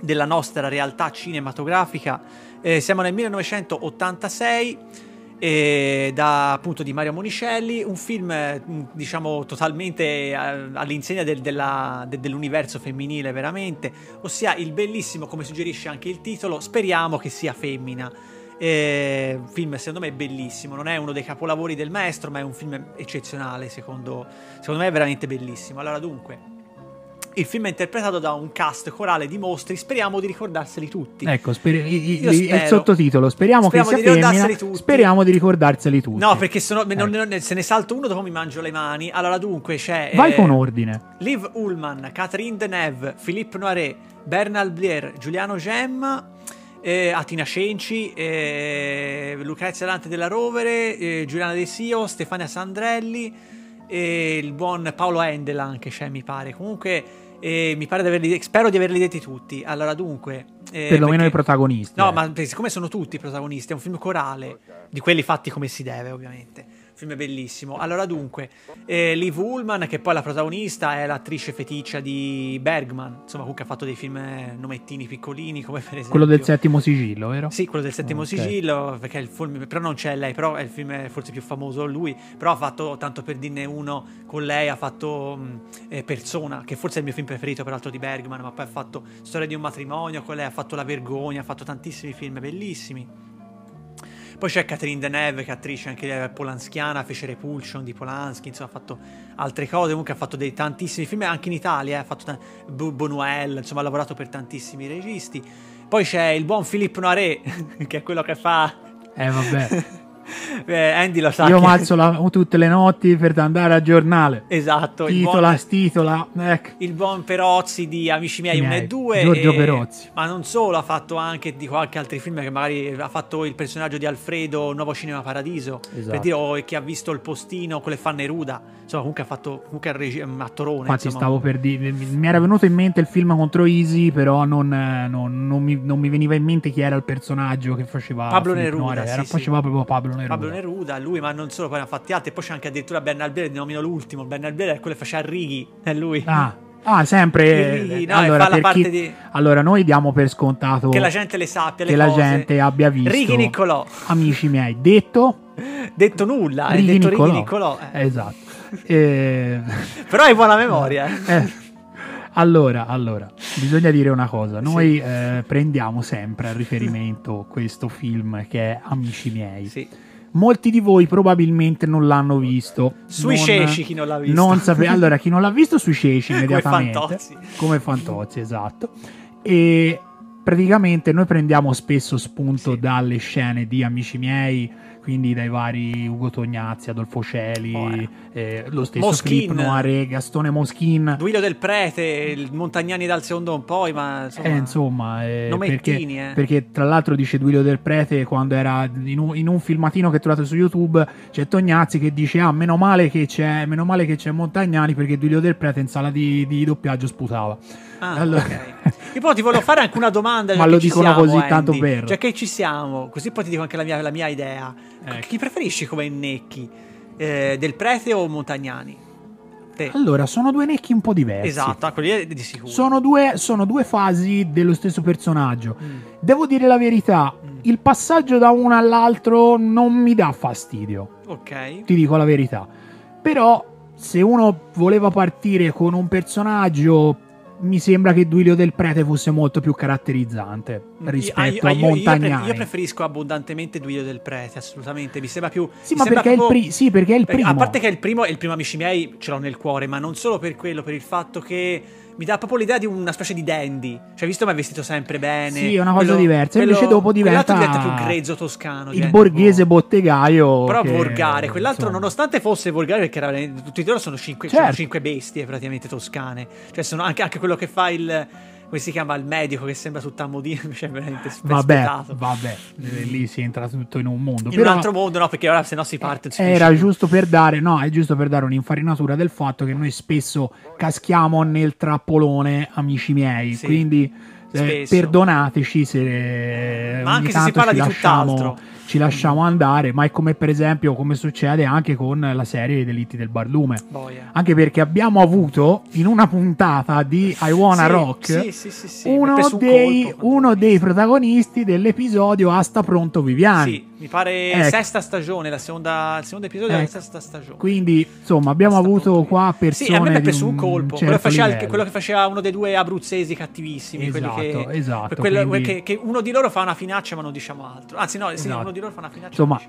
della nostra realtà cinematografica. Eh, siamo nel 1986, eh, da appunto di Mario Monicelli, un film eh, diciamo totalmente eh, all'insegna del- della- de- dell'universo femminile veramente, ossia il bellissimo, come suggerisce anche il titolo, speriamo che sia femmina. Eh, film secondo me bellissimo, non è uno dei capolavori del maestro, ma è un film eccezionale, secondo, secondo me è veramente bellissimo. Allora dunque, il film è interpretato da un cast corale di mostri, speriamo di ricordarseli tutti.
Ecco, sper- i- i- il sottotitolo, speriamo,
Speriamo
che
di
sia
ricordarseli
femmina,
tutti.
speriamo di ricordarseli tutti.
No, perché sono, non-
Ecco.
non- se ne salto uno dopo mi mangio le mani. Allora dunque c'è...
Vai
eh,
con ordine.
Liv Ullman, Catherine Deneuve, Philippe Noiret, Bernard Blier, Giuliano Gemma, eh, Atina Cenci, eh, Lucrezia Dante della Rovere, eh, Giuliana De Sio, Stefania Sandrelli e il buon Paolo Endel anche c'è mi pare. Comunque E mi pare di averli, spero di averli detti tutti. Allora, dunque. eh,
Perlomeno
perché-
i protagonisti.
No,
eh.
ma siccome sono tutti i protagonisti, è un film corale, di quelli fatti come si deve, ovviamente. Film bellissimo. Allora, dunque, eh, Liv Ullman, che poi la protagonista, è l'attrice feticcia di Bergman. Insomma, comunque ha fatto dei film eh, nomettini piccolini, come per esempio.
Quello del settimo sigillo, vero?
Sì, quello del settimo
Ok.
sigillo, perché il film, però non c'è lei, però è il film forse più famoso lui, però ha fatto, tanto per dirne uno con lei, ha fatto mh, eh, Persona, che forse è il mio film preferito peraltro di Bergman, ma poi ha fatto Storia di un matrimonio con lei, ha fatto La vergogna, ha fatto tantissimi film bellissimi. Poi c'è Catherine Deneuve, che è attrice anche lei, è polanskiana, fece Repulsion di Polanski, insomma ha fatto altre cose, comunque ha fatto dei tantissimi film, anche in Italia, eh, ha fatto Bu- Buñuel, insomma ha lavorato per tantissimi registi. Poi c'è il buon Philippe Noiret, che è quello che fa...
Eh, vabbè.
Eh, Andy lo sa.
Io
che-
mazzo la- tutte le notti per andare al giornale.
Esatto,
Titola,
buon,
stitola. Ecco.
il buon Perozzi di Amici miei 1
Miei,
e 2.
Giorgio
e-
Perozzi.
Ma non solo, ha fatto anche di qualche altro film che magari ha fatto il personaggio di Alfredo, Nuovo Cinema Paradiso.
Esatto.
Per dire, o chi ha visto il postino con le fan Neruda. Insomma, comunque ha fatto. Comunque è un attorone.
Infatti,
insomma.
stavo per dire. Mi era venuto in mente il film contro Easy, però non, non- non mi, non mi veniva in mente chi era il personaggio che faceva.
Pablo Neruda,
Noiret.
sì,
Era-
sì.
Faceva proprio Pablo Neruda.
Pablo Neruda, lui, ma non solo, poi ne ha fatti altri. E poi c'è anche addirittura Ben Albiere, nomino l'ultimo. Ben Albiere è quello che faceva Righi, è lui.
Ah, ah, sempre.
Righi,
eh,
no,
allora,
la
chi-
di-
allora, noi diamo per scontato
Che la gente le sappia, le
che la
cose.
gente abbia visto.
Righi Niccolò.
Amici miei, detto.
Detto nulla,
Righi
detto Righi
Niccolò.
Niccolò. eh.
Esatto. Eh,
Però hai buona memoria. eh.
allora, allora, bisogna dire una cosa. Noi eh, prendiamo sempre a riferimento questo film che è Amici miei.
Sì.
Molti di voi probabilmente non l'hanno visto.
Sui
Non-
ceci chi non l'ha visto.
Non sape- allora, chi non l'ha visto sui ceci
Come
immediatamente.
Fantozzi.
Come Fantozzi, esatto. E praticamente noi prendiamo spesso spunto
Sì.
dalle scene di Amici miei, quindi dai vari Ugo Tognazzi, Adolfo Celi,
Oh, eh.
eh, lo stesso
Moschin.
Filippo Noiré, Gastone Moschin.
Duilio del Prete, il Montagnani dal secondo un poi, ma insomma...
Eh, insomma, eh, perché,
eh.
perché tra l'altro dice Duilio del Prete quando era in un, in un filmatino che trovate su YouTube c'è Tognazzi che dice ah meno male che c'è, meno male che c'è Montagnani perché Duilio del Prete in sala di, di doppiaggio sputava
Ah,
Allora-
ok. E poi ti volevo fare anche una domanda.
Ma lo dicono
siamo,
così
Andy.
tanto per.
Già che ci siamo, così poi ti dico anche la mia, la mia idea.
Ecco.
Chi preferisci come innecchi? Eh, del Prete o Montagnani? Te.
allora sono due necchi un po' diversi
Esatto, quelli è di sicuro.
sono due, sono due fasi dello stesso personaggio
Mm.
devo dire la verità
Mm.
il passaggio da uno all'altro non mi dà fastidio
Ok.
ti dico la verità. Però, se uno voleva partire con un personaggio, mi sembra che Duilio del Prete fosse molto più caratterizzante rispetto
Ah,
a
io- io- pre-
Montagnani.
Io, preferisco abbondantemente Duilio del Prete, assolutamente. Mi sembra più.
sì, ma perché, è il
proprio-
pri- sì, perché è il primo.
A parte che è il primo e il primo Amici miei ce l'ho nel cuore, ma non solo per quello, per il fatto che mi dà proprio l'idea di una specie di dandy. Cioè, visto ma è vestito sempre bene.
Sì, è una cosa diversa. Invece dopo diventa
diventa più grezzo toscano.
il borghese
proprio-
bottegaio.
Però
che,
volgare, quell'altro
insomma,
nonostante fosse volgare perché era, tutti loro sono cinque,
Certo.
sono cinque bestie praticamente toscane, cioè sono anche, anche quello che fa il, come si chiama, il medico che sembra tutta modina, invece è veramente
Vabbè,
spezzettato.
vabbè, eh, lì si entra tutto in un mondo.
In
Però
un altro mondo no, perché ora se no si parte si
era giusto per dare, no, è giusto per dare un'infarinatura del fatto che noi spesso caschiamo nel trappolone, amici miei.
Sì,
quindi eh, perdonateci se
Ma anche se si parla di
lasciamo,
tutt'altro.
Ci lasciamo andare, ma è come per esempio come succede anche con la serie I delitti del barlume.
Boia.
Anche perché abbiamo avuto in una puntata di I Wanna
Sì,
Rock
sì, sì,
uno,
preso un
dei,
colpo,
uno dei protagonisti dell'episodio Asta Pronto Viviani.
Sì, mi pare
Ecco.
sesta stagione, la seconda, il secondo episodio della
Ecco.
sesta stagione.
Quindi, insomma, abbiamo
Asta
avuto
Pronto
qua persone
Sì, a me mi ha
di
preso un
un
colpo.
certo
quello, che faceva, quello che faceva uno dei due abruzzesi cattivissimi.
Esatto,
che,
esatto,
quello-
quindi-
che, che uno di loro fa una finaccia, ma non diciamo altro. Anzi, no, sì,
Esatto.
uno di loro fa una finaccia.
Insomma,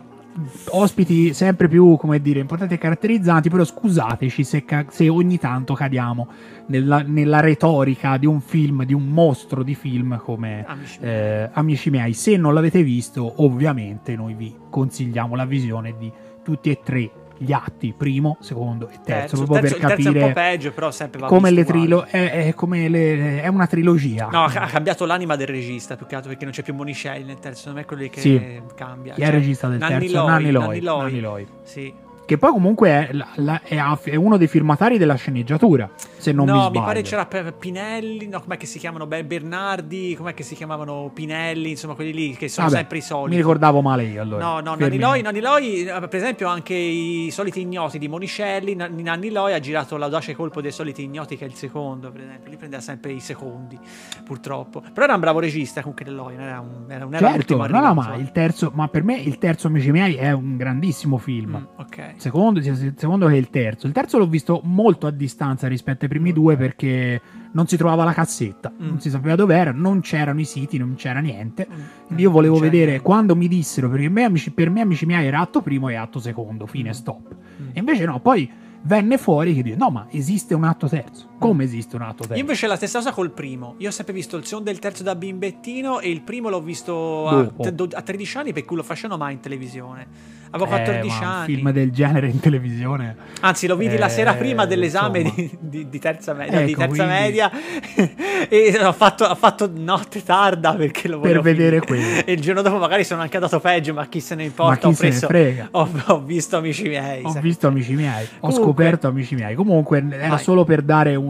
ospiti sempre più, come dire, importanti e caratterizzanti, però scusateci se, ca- se ogni tanto cadiamo nella, nella retorica di un film, di un mostro di film come
Amici
eh, Amici miei. Se non l'avete visto, ovviamente noi vi consigliamo la visione di tutti e tre gli atti, primo, secondo e terzo,
Terzo,
proprio
terzo-
per
terzo è un po'
capire
peggio, però sempre va
come le trilo- è, è come le- è una trilogia.
No, ha cambiato l'anima del regista più che altro perché non c'è più Monicelli nel terzo, me è quello che
Sì.
cambia.
Chi è il regista del
Nanni
terzo?
Loi,
Nanni Loi.
Nanni Loi.
Nanni Loi.
Sì.
Che poi comunque è, la- la- è a- è uno dei firmatari della sceneggiatura, se non mi
no,
sbaglio.
mi pare c'era Pinelli, no, com'è che si chiamano? Beh, Bernardi, com'è che si chiamavano? Pinelli, insomma, quelli lì che sono
Vabbè,
sempre i soliti.
Mi ricordavo male io allora.
No, no, Nanni. Loi, Nanni Loi, eh, per esempio anche i soliti ignoti di Monicelli, Nanni Loi ha girato l'audace colpo dei soliti ignoti che è il secondo, per esempio, lì prendeva sempre i secondi, purtroppo. Però era un bravo regista comunque non era un, era un era
Certo, no, no, ma il terzo, ma per me il terzo Amici miei è un grandissimo film.
Mm, ok.
Secondo, sia il secondo che il terzo. Il terzo l'ho visto molto a distanza rispetto ai primi due perché non si trovava la cassetta,
Mm.
non si sapeva dov'era, non c'erano i siti, non c'era niente.
Mm.
Io volevo vedere quando mi dissero, perché me, amici, per me Amici miei era atto primo e atto secondo, fine
Mm.
stop.
Mm.
E invece no, poi venne fuori che dice, no, ma esiste un atto terzo. Come esiste un atto terzo?
Io invece la stessa cosa col primo. Io ho sempre visto il secondo e il terzo da bimbettino e il primo l'ho visto a, te- do- a 13 anni per cui lo facevano mai in televisione. Avevo
Eh,
14
ma un
anni.
film del genere in televisione.
Anzi, lo vidi la
Eh,
sera prima dell'esame di, di- di terza media. di
Ecco,
terza
quindi-
media e ho fatto, ho fatto notte tarda perché lo
Per
volevo
vedere
finire.
quello.
E il giorno dopo magari sono anche andato peggio, ma chi se ne
Ma
importa?
chi
ho
se ne
preso.
frega?
Ho, ho visto amici miei.
Ho visto amici miei, ho
Comunque-
scoperto amici miei. Comunque era
Vai.
solo per dare un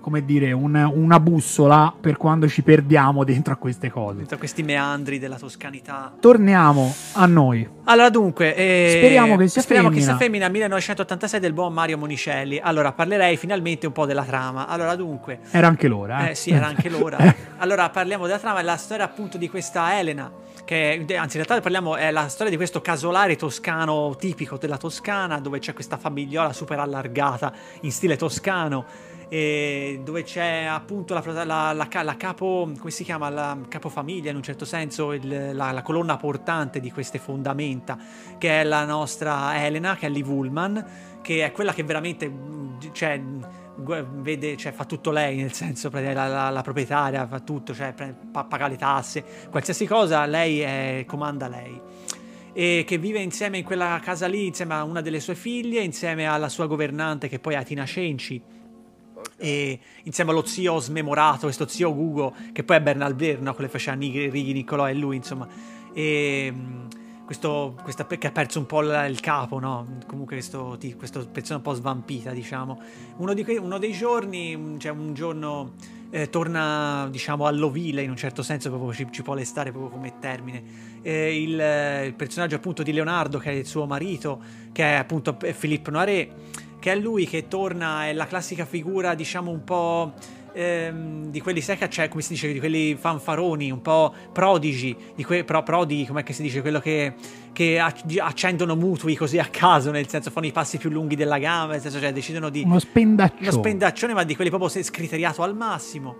come dire, un- una bussola per quando ci perdiamo dentro a queste cose.
Dentro questi meandri della toscanità.
Torniamo a noi.
Allora, dunque, eh,
Speriamo che sia
speriamo
femmina.
che sia femmina 1986 del buon Mario Monicelli. Allora, parlerei finalmente un po' della trama. Allora, dunque,
Era anche l'ora. Eh,
Eh sì, era anche l'ora.
Eh,
Allora parliamo della trama, è la storia appunto di questa Elena, che anzi in realtà parliamo, è la storia di questo casolare toscano tipico della Toscana, dove c'è questa famigliola super allargata in stile toscano, e dove c'è appunto la, la- la la capo, come si chiama, la capofamiglia in un certo senso, il- la, colonna portante di queste fondamenta, che è la nostra Elena, che è Liv Ullman, che è quella che veramente, cioè, vede, cioè, fa tutto lei, nel senso, la, proprietaria fa tutto, cioè, paga le tasse, qualsiasi cosa, lei è- comanda lei. E che vive insieme in quella casa lì, insieme a una delle sue figlie, insieme alla sua governante, che poi è Tina Cenci, e insieme allo zio smemorato, questo zio Gugo, che poi è Bernal Blair, no? quello che faceva Righi Niccolò e lui, insomma. E mh, questo, questa che ha perso un po' il, capo, no? Comunque questo, questo persona un po' svampita, diciamo. Uno, di que- uno dei giorni, mh, cioè un giorno, eh, torna, diciamo, all'ovile in un certo senso, proprio ci, ci può restare proprio come termine. Eh, il, il personaggio appunto di Leonardo, che è il suo marito, che è appunto Philippe Noiret, che è lui che torna, è la classica figura, diciamo, un po' ehm, di quelli, che c'è, come si dice, di quelli fanfaroni, un po' prodigi, di que- però prodighi, com'è che si dice, quello che, che ac- accendono mutui così a caso, nel senso fanno i passi più lunghi della gamba, nel senso, cioè decidono di...
uno spendaccione.
Uno spendaccione, ma di quelli proprio scriteriato al massimo.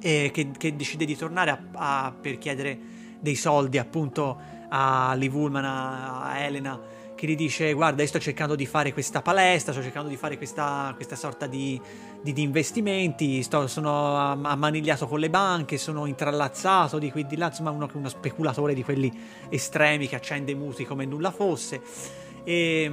E che, che decide di tornare a- a- per chiedere dei soldi appunto a Ullman, a, a Elena, che gli dice: Guarda, io sto cercando di fare questa palestra, sto cercando di fare questa, questa sorta di, di- di investimenti, sto- sono am- ammanigliato con le banche, sono intrallazzato di qui di là, insomma, uno, uno speculatore di quelli estremi che accende mutui come nulla fosse. E,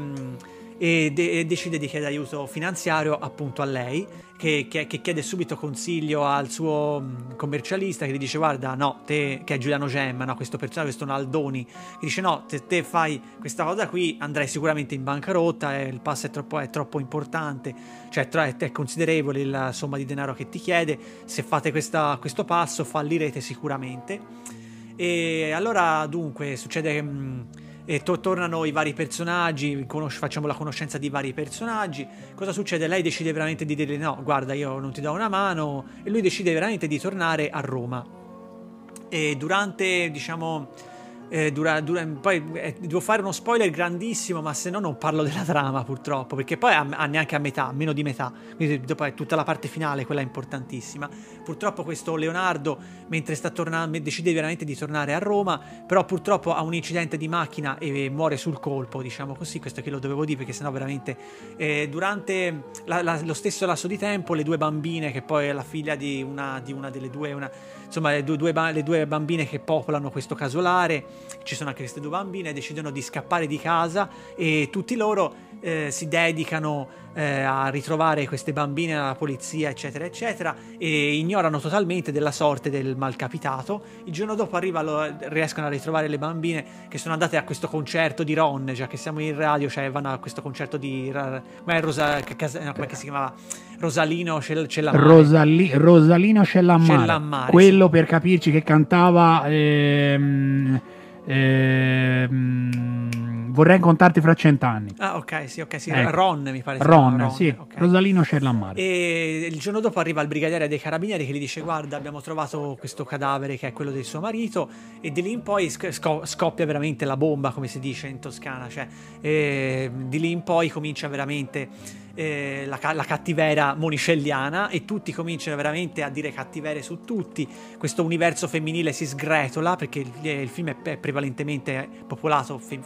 e de- e decide di chiedere aiuto finanziario appunto a lei che, che- che chiede subito consiglio al suo commercialista che gli dice guarda no te che è Giuliano Gemma no, questo personaggio questo Naldoni che dice no te, te fai questa cosa qui andrai sicuramente in bancarotta e il passo è troppo, è troppo importante cioè tra- è, è considerevole la somma di denaro che ti chiede se fate questa- questo passo fallirete sicuramente e allora dunque succede che mh, e to- tornano i vari personaggi, conos- facciamo la conoscenza di vari personaggi. Cosa succede? Lei decide veramente di dire no, guarda, io non ti do una mano e lui decide veramente di tornare a Roma. E durante, diciamo, eh, dura- dura- poi eh, devo fare uno spoiler grandissimo, ma se no non parlo della trama purtroppo, perché poi ha, neanche a metà, meno di metà, quindi dopo è tutta la parte finale, quella importantissima. Purtroppo questo Leonardo, mentre sta tornando, decide veramente di tornare a Roma, però purtroppo ha un incidente di macchina e muore sul colpo, diciamo così, questo che lo dovevo dire perché sennò veramente eh, durante la- la- lo stesso lasso di tempo le due bambine, che poi è la figlia di una, di una delle due, una, insomma le due, due le due bambine che popolano questo casolare, ci sono anche queste due bambine, decidono di scappare di casa e tutti loro eh, si dedicano eh, a ritrovare queste bambine alla polizia, eccetera, eccetera, e ignorano totalmente della sorte del malcapitato. Il giorno dopo arriva, lo- riescono a ritrovare le bambine che sono andate a questo concerto di Ron, già che siamo in radio, cioè vanno a questo concerto di... Ra- com'è Rosa... che no, com'è che si chiamava? Rosalino Cell- Cellamare.
Rosali- Rosalino Cellammare,
Cellammare,
quello
sì.
per capirci che cantava ehm, ehm, vorrei incontrarti fra cent'anni
Ah, ok, sì, ok, sì.
Ecco.
Ron mi pare.
Ron,
chiama,
sì,
ok.
Rosalino Cellammare
E il giorno dopo arriva il brigadiere dei carabinieri che gli dice: Guarda, abbiamo trovato questo cadavere che è quello del suo marito. E di lì in poi sc- sco- scoppia veramente la bomba, come si dice in Toscana. Cioè, e di lì in poi comincia veramente eh, la, la cattiveria monicelliana e tutti cominciano veramente a dire cattiverie su tutti. Questo universo femminile si sgretola perché il, il film è, prevalentemente popolato fe-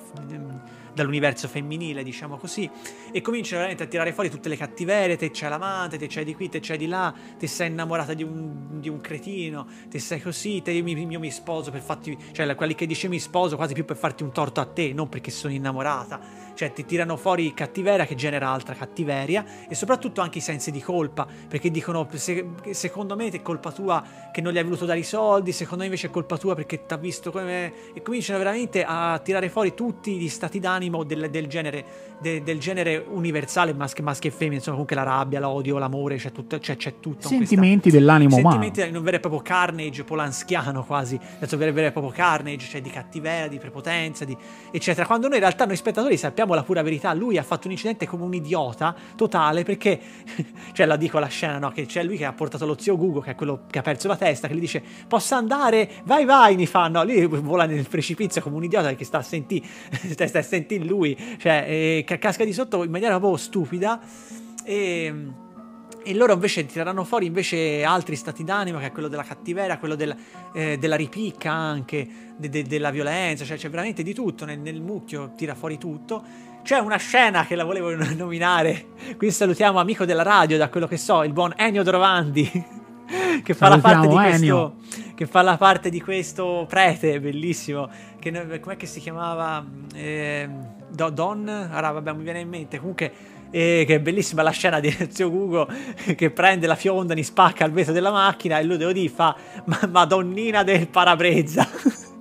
dall'universo femminile, diciamo così, e cominciano veramente a tirare fuori tutte le cattiverie, te c'è l'amante, te c'è di qui, te c'è di là, te sei innamorata di un, di un cretino, te sei così, te io mi, io mi sposo per farti, cioè quelli che dice mi sposo quasi più per farti un torto a te, non perché sono innamorata, cioè ti tirano fuori cattiveria che genera altra cattiveria e soprattutto anche i sensi di colpa, perché dicono se- secondo me è colpa tua che non gli hai voluto dare i soldi, secondo me invece è colpa tua perché ti ha visto come... e cominciano veramente a tirare fuori tutti gli stati d'animo del, del genere, de- del genere universale, maschio, maschio e femmina, insomma comunque la rabbia, l'odio, l'amore, c'è tutto, c'è, c'è tutto. in questa-
sentimenti dell'animo umano
sentimenti in un vero e proprio carnage polanskiano quasi, vero, vero e proprio carnage, cioè di cattiveria, di prepotenza, di, eccetera. Quando noi in realtà noi spettatori sappiamo la pura verità, lui ha fatto un incidente come un idiota totale perché, cioè la dico la scena, no? Che c'è lui che ha portato lo zio Gugo, che è quello che ha perso la testa, che gli dice posso andare? Vai vai, mi fa, no, lui vola nel precipizio come un idiota che sta a sentire, sta, a sentire lui, cioè eh, ca- casca di sotto in maniera proprio stupida e... E loro invece tireranno fuori invece altri stati d'animo, che è quello della cattiveria, quello del- eh, della ripicca anche, de- de- della violenza, cioè c'è veramente di tutto, nel, nel mucchio tira fuori tutto. C'è una scena che la volevo nominare, qui salutiamo amico della radio, da quello che so, il buon Ennio Drovandi, che fa la parte di
Salutiamo
questo... Che fa la parte di questo prete bellissimo. Che, com'è che si chiamava? Eh, Do- Don? Ora, vabbè, mi viene in mente. Comunque, eh, che è bellissima la scena di zio Ugo che prende la fionda, gli spacca il vetro della macchina e lui devo dire fa "Ma- Madonnina del parabrezza.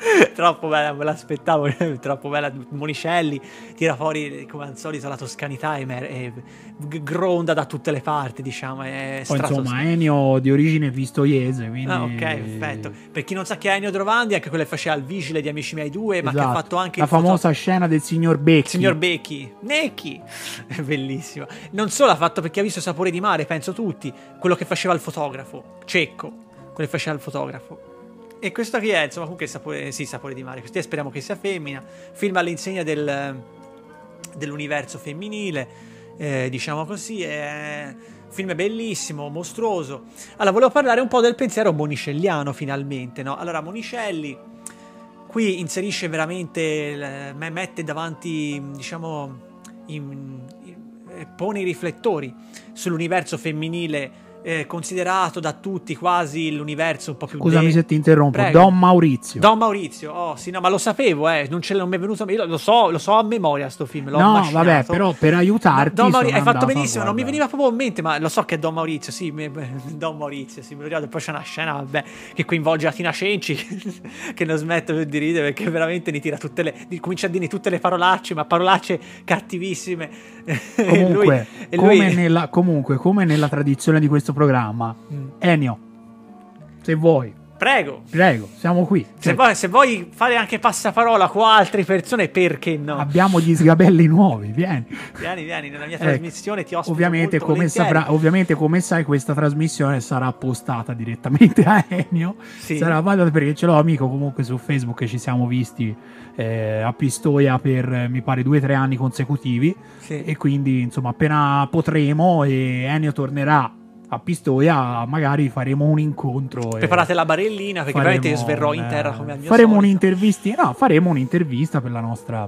troppo bella, me l'aspettavo, troppo bella. Monicelli tira fuori come al solito la toscanità e, mer- e gronda da tutte le parti, diciamo. È
poi
stratos-
insomma Ennio di origine vistoiese quindi
Ah, ok, perfetto. Per chi non sa chi è Ennio Drovandi, anche quello che faceva il vigile di Amici miei due, ma che ha
Esatto.
fatto anche
la
il foto-
famosa scena del signor Becchi
Signor Becchi, Necchi, bellissimo. Non solo ha fatto perché ha visto Sapore di mare, penso tutti, quello che faceva il fotografo, Cecco, quello che faceva il fotografo. E questo chi è? Insomma, comunque sapore, sì, Sapore di mare. Questo speriamo che sia femmina. Film all'insegna del, dell'universo femminile, eh, diciamo così. È film bellissimo, mostruoso. Allora, volevo parlare un po' del pensiero monicelliano, finalmente, no? Allora, Monicelli qui inserisce veramente, il- me- mette davanti, diciamo, in- in- pone i riflettori sull'universo femminile eh, considerato da tutti quasi l'universo un po' più
scusami
de-
se ti interrompo
Prego.
Don Maurizio
Don Maurizio, oh sì, no, ma lo sapevo, eh, non, ce, non mi è venuto, io lo so, lo so a memoria sto film, l'ho
no
macinato.
vabbè però per aiutarti
Don Mauri- hai fatto benissimo, non mi veniva proprio in mente, ma lo so che è Don Maurizio, sì, mi- Don Maurizio, sì, me lo ricordo. Poi c'è una scena, vabbè, che coinvolge la Tina Cenci, che non smette più di ridere perché veramente ne tira tutte le, comincia a dirne tutte le parolacce, ma parolacce cattivissime. E
comunque,
lui- e lui-
come nella, comunque come nella tradizione di questo programma.
Mm.
Ennio se vuoi.
Prego,
prego siamo qui.
Se vuoi, se vuoi fare anche passaparola con altre persone, perché no?
abbiamo gli sgabelli nuovi vieni.
Vieni, vieni, nella mia
Ecco,
trasmissione ti ospito
ovviamente come, saprà- ovviamente come sai questa trasmissione sarà postata direttamente a Ennio
Sì.
sarà valida perché ce l'ho amico comunque su Facebook ci siamo visti eh, a Pistoia per mi pare due o tre anni consecutivi.
Sì.
e quindi insomma appena potremo e Ennio tornerà a Pistoia magari faremo un incontro
Preparate la barellina perché veramente sverrò in terra come al mio
faremo un'intervista no faremo un'intervista per la nostra,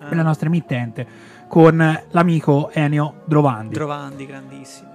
Ah.
per la nostra emittente con l'amico Ennio Drovandi
Drovandi, grandissimo.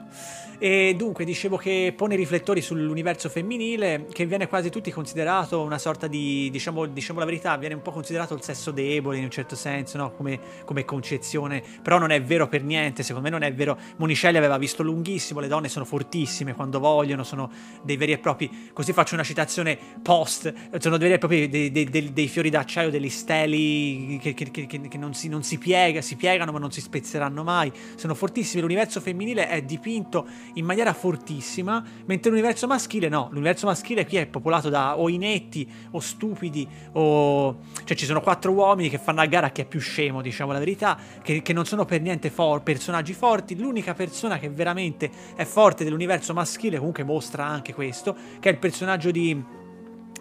E dunque dicevo che pone riflettori sull'universo femminile, che viene quasi tutti considerato una sorta di, diciamo, diciamo la verità, viene un po' considerato il sesso debole in un certo senso, no? come, come concezione, però non è vero per niente, secondo me non è vero. Monicelli aveva visto lunghissimo, le donne sono fortissime quando vogliono, sono dei veri e propri, così faccio una citazione post, sono dei veri e propri dei, dei- dei- dei fiori d'acciaio, degli steli che, che- che- che non, si, non si piega, si piegano ma non si spezzeranno mai, sono fortissimi, l'universo femminile è dipinto in maniera fortissima, mentre l'universo maschile no, l'universo maschile qui è popolato da o inetti o stupidi o... cioè ci sono quattro uomini che fanno a gara chi è più scemo, diciamo la verità, che, che non sono per niente for- personaggi forti, l'unica persona che veramente è forte dell'universo maschile comunque mostra anche questo, che è il personaggio di...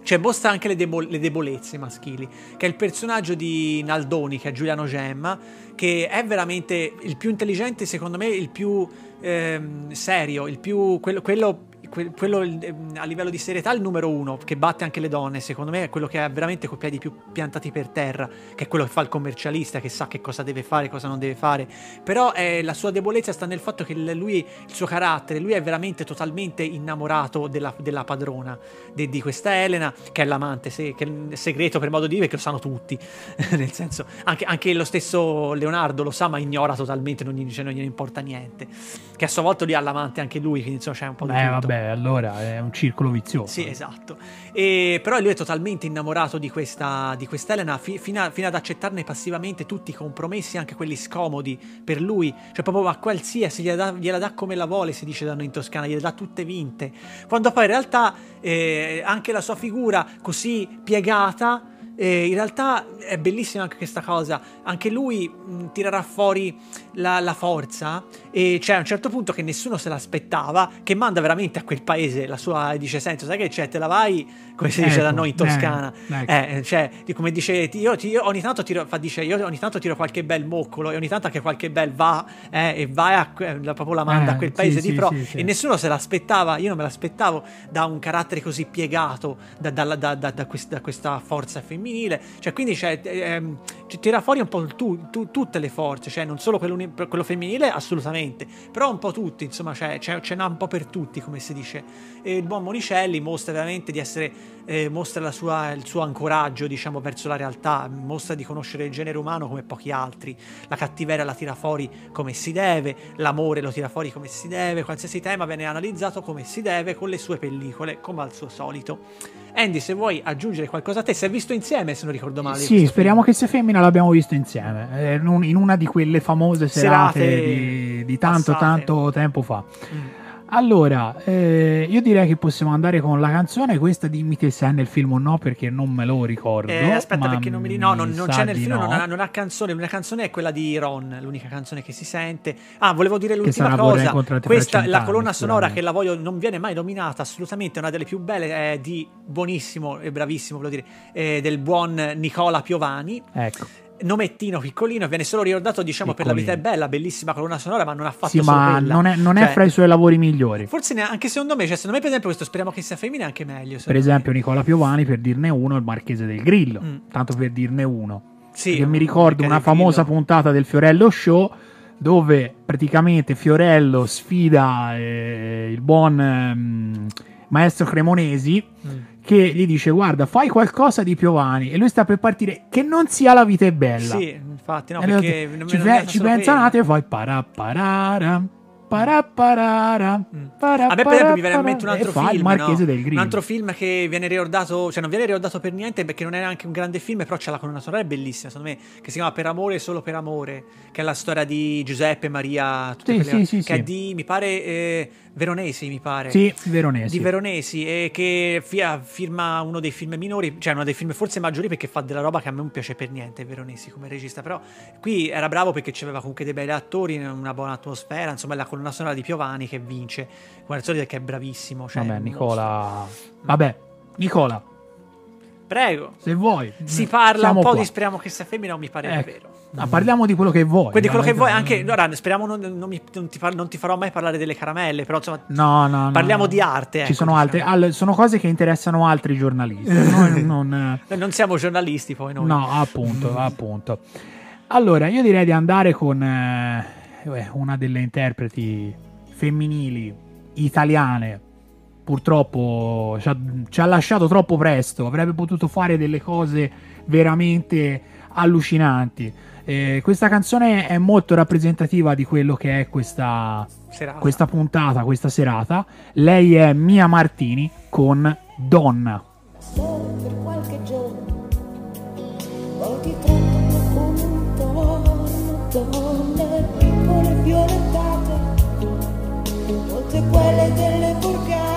Cioè, mostra anche le, debo- le debolezze maschili. Che è il personaggio di Naldoni, che è Giuliano Gemma, che è veramente il più intelligente, secondo me, il più ehm, serio, il più. quello. quello que- quello, ehm, a livello di serietà il numero uno che batte anche le donne secondo me è quello che ha veramente coi piedi più piantati per terra che è quello che fa il commercialista che sa che cosa deve fare cosa non deve fare. Però eh, la sua debolezza sta nel fatto che lui il suo carattere lui è veramente totalmente innamorato della, della padrona di, di questa Elena che è l'amante se- che è il segreto per modo di dire che lo sanno tutti. Nel senso anche, anche lo stesso Leonardo lo sa ma ignora totalmente non, gli, cioè, non gliene importa niente. Che a sua volta lui ha l'amante anche lui quindi insomma c'è un po' di
Eh,
tutto.
vabbè, allora è un circolo vizioso.
Sì, esatto. E, però lui è totalmente innamorato di questa, di Elena fi- fino, fino ad accettarne passivamente tutti i compromessi, anche quelli scomodi per lui. Cioè, proprio a qualsiasi gliela dà, gliela dà come la vuole, si dice da noi in Toscana, gliela dà tutte vinte. Quando poi in realtà eh, anche la sua figura così piegata. Eh, in realtà è bellissima anche questa cosa. Anche lui mh, tirerà fuori la, la forza. E c'è a un certo punto che nessuno se l'aspettava. Che manda veramente a quel paese la sua. Dice: Senti, sai che c'è? Te la vai. Come si dice da
Ecco,
noi in Toscana.
eh, ecco.
Eh, cioè, di- come dice, io, io ogni tanto tiro, fa, dice, io ogni tanto tiro qualche bel moccolo e ogni tanto anche qualche bel va eh, e vai a, la, proprio la manda
Eh,
a quel
sì,
paese di
sì,
pro
sì, sì.
e nessuno se l'aspettava, io non me l'aspettavo da un carattere così piegato da, da- da- da da questa forza femminile, cioè quindi c'è, ehm, ci tira fuori un po' tu- tu- tutte le forze, cioè non solo quello, quello femminile assolutamente, però un po' tutti, insomma c'è, c'è, ce n'ha un po' per tutti come si dice. E il buon Monicelli mostra veramente di essere eh, mostra la sua- il suo ancoraggio diciamo verso la realtà mostra di conoscere il genere umano come pochi altri. La cattiveria la tira fuori come si deve l'amore lo tira fuori come si deve qualsiasi tema viene analizzato come si deve con le sue pellicole come al suo solito. Andy se vuoi aggiungere qualcosa a te si è visto insieme se non ricordo male
Sì, speriamo che sia femmina l'abbiamo visto insieme. eh, in un- in una di quelle famose serate,
Serate
di, di tanto,
passate.
tanto tempo fa.
Mm.
Allora, eh, io direi che possiamo andare con la canzone. Questa dimmi te se è nel film o no, perché non me lo ricordo.
Eh, aspetta, perché non mi ri- No, non, non c'è nel film,
no.
non, ha, non ha canzone. L'unica canzone è quella di Ron, l'unica canzone che si sente. Ah, volevo dire l'ultima cosa. Questa, la colonna sonora che la voglio, non viene mai nominata, assolutamente. È una delle più belle, è di buonissimo e bravissimo, volevo dire, eh, del buon Nicola Piovani.
Ecco,
Nomettino piccolino, viene solo ricordato, diciamo, per la vita è
Piccolino.
bella, bellissima colonna sonora, ma non ha fatto
sì, ma
quella.
non è, non è
Cioè,
fra i suoi lavori migliori.
Forse neanche secondo me, cioè, secondo me, per esempio, questo speriamo che sia femmina è anche meglio.
Per
secondo me.
esempio, Nicola Piovani, per dirne uno, il Marchese del Grillo.
Mm.
Tanto per dirne uno.
Sì,
Perché mi ricordo
perché
una famosa
Grillo.
puntata del Fiorello Show dove praticamente Fiorello sfida eh, il buon ehm, maestro Cremonesi
Mm.
Che gli dice guarda fai qualcosa di Piovani. E lui sta per partire che non sia la vita è bella.
Sì, infatti, no,
E
perché
ci, pe- ci pensa un attimo e poi parapparara parapparara
Mm. A me per esempio mi viene in mente un altro
fa
film, no? un altro film che viene ricordato, cioè non viene ricordato per niente perché non è neanche un grande film, però c'è la colonna sonora è bellissima, secondo me, che si chiama Per amore e solo per amore, che è la storia di Giuseppe Maria, tutte
Sì,
quelle-
sì, sì,
che è
sì.
di mi pare eh, Veronesi, mi pare.
sì Veronesi
Di Veronesi e che fi- firma uno dei film minori, cioè uno dei film forse maggiori perché fa della roba che a me non piace per niente Veronesi come regista, però qui era bravo perché c'aveva comunque dei bei attori, una buona atmosfera, insomma è la colonna sonora di Piovani che vince, come al solito che è bravissimo. Cioè,
vabbè Nicola vabbè Nicola.
Prego.
se vuoi
Si parla un po'
qua.
di speriamo che sia femmina, non mi pare
Ecco.
vero.
Ma parliamo di quello che vuoi.
Quindi quello che vuoi, anche ora speriamo non, non mi- non ti, par- non ti farò mai parlare delle caramelle, però insomma
No, no, no,
parliamo
no.
di arte.
Ci
ecco,
sono
diciamo.
altre. al- sono cose che interessano altri giornalisti. Noi non. eh,
non siamo giornalisti poi noi.
No, appunto, appunto. Allora, io direi di andare con eh, una delle interpreti femminili italiane purtroppo ci ha, ci ha lasciato troppo presto, avrebbe potuto fare delle cose veramente allucinanti. Eh, questa canzone è molto rappresentativa di quello che è questa, questa puntata, questa serata. Lei è Mia Martini con Donna.
solo per qualche giorno. Violentate, molte quelle delle borgate,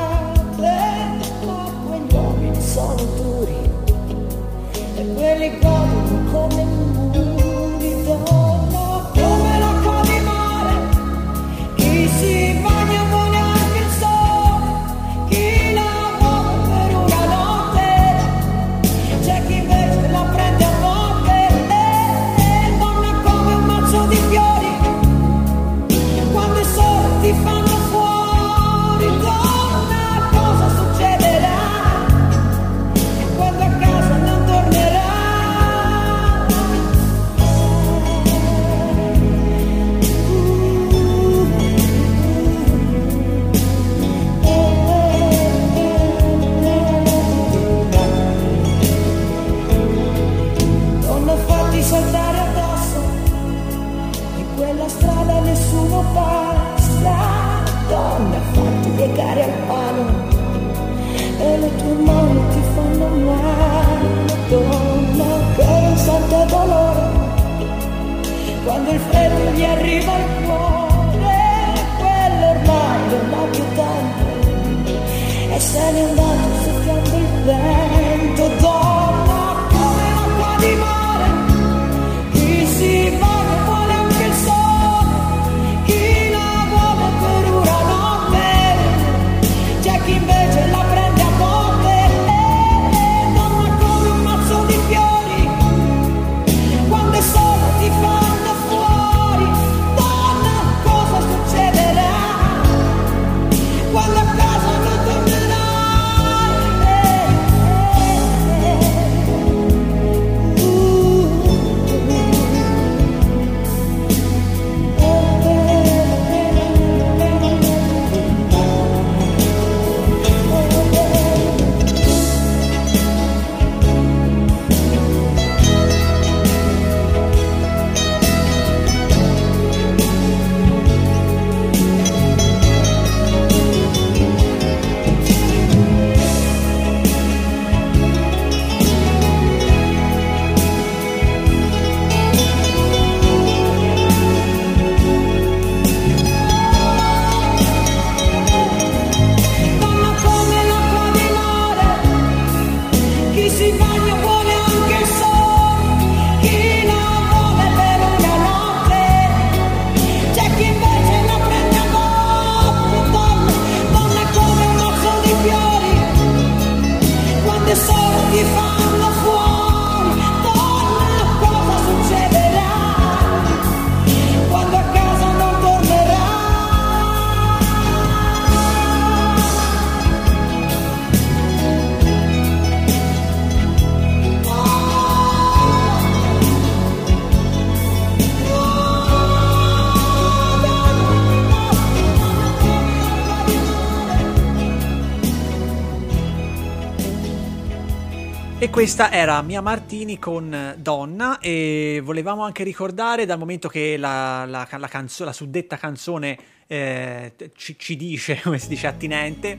questa era Mia Martini con Donna e volevamo anche ricordare dal momento che la, la, la canzo- la suddetta canzone eh, ci, ci dice, come si dice, attinente,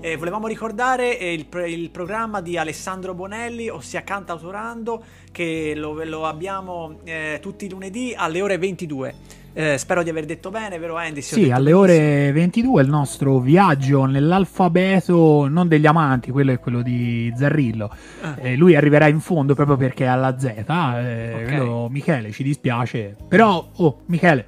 eh, volevamo ricordare eh, il, il programma di Alessandro Bonelli, ossia Canta Autorando, che lo, lo abbiamo eh, tutti i lunedì alle ore 22. Eh, spero di aver detto bene, vero Andy?
Sì, alle
benissimo.
ore 22 il nostro viaggio nell'alfabeto, non degli amanti, quello è quello di Zarrillo.
Ah.
Eh, lui arriverà in fondo proprio perché è alla Z. eh,
Ok.
quello- Michele, ci dispiace. Però, oh, Michele,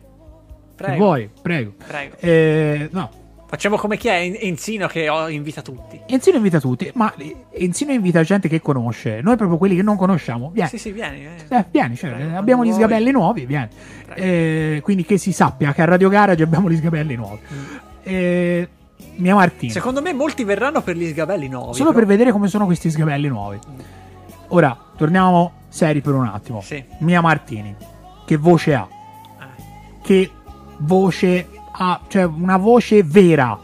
Prego,
vuoi, prego.
prego.
Eh, no,
Facciamo come chi è En- Enzino che oh, invita tutti.
Enzino invita tutti, ma Enzino invita gente che conosce. Noi proprio quelli che non conosciamo. Vieni.
Sì, sì, vieni. eh.
Eh, vieni, cioè,
Prego,
eh, abbiamo gli
vuoi.
sgabelli nuovi, vieni. Eh, quindi che si sappia che a Radio Garage abbiamo gli sgabelli nuovi. Eh, Mia Martina.
Mm. Secondo me molti verranno per gli sgabelli nuovi.
Solo
però.
per vedere come sono questi sgabelli nuovi. Ora, torniamo seri per un attimo.
Sì.
Mia Martini, che voce ha?
Eh.
Che voce ha? Cioè, una voce vera.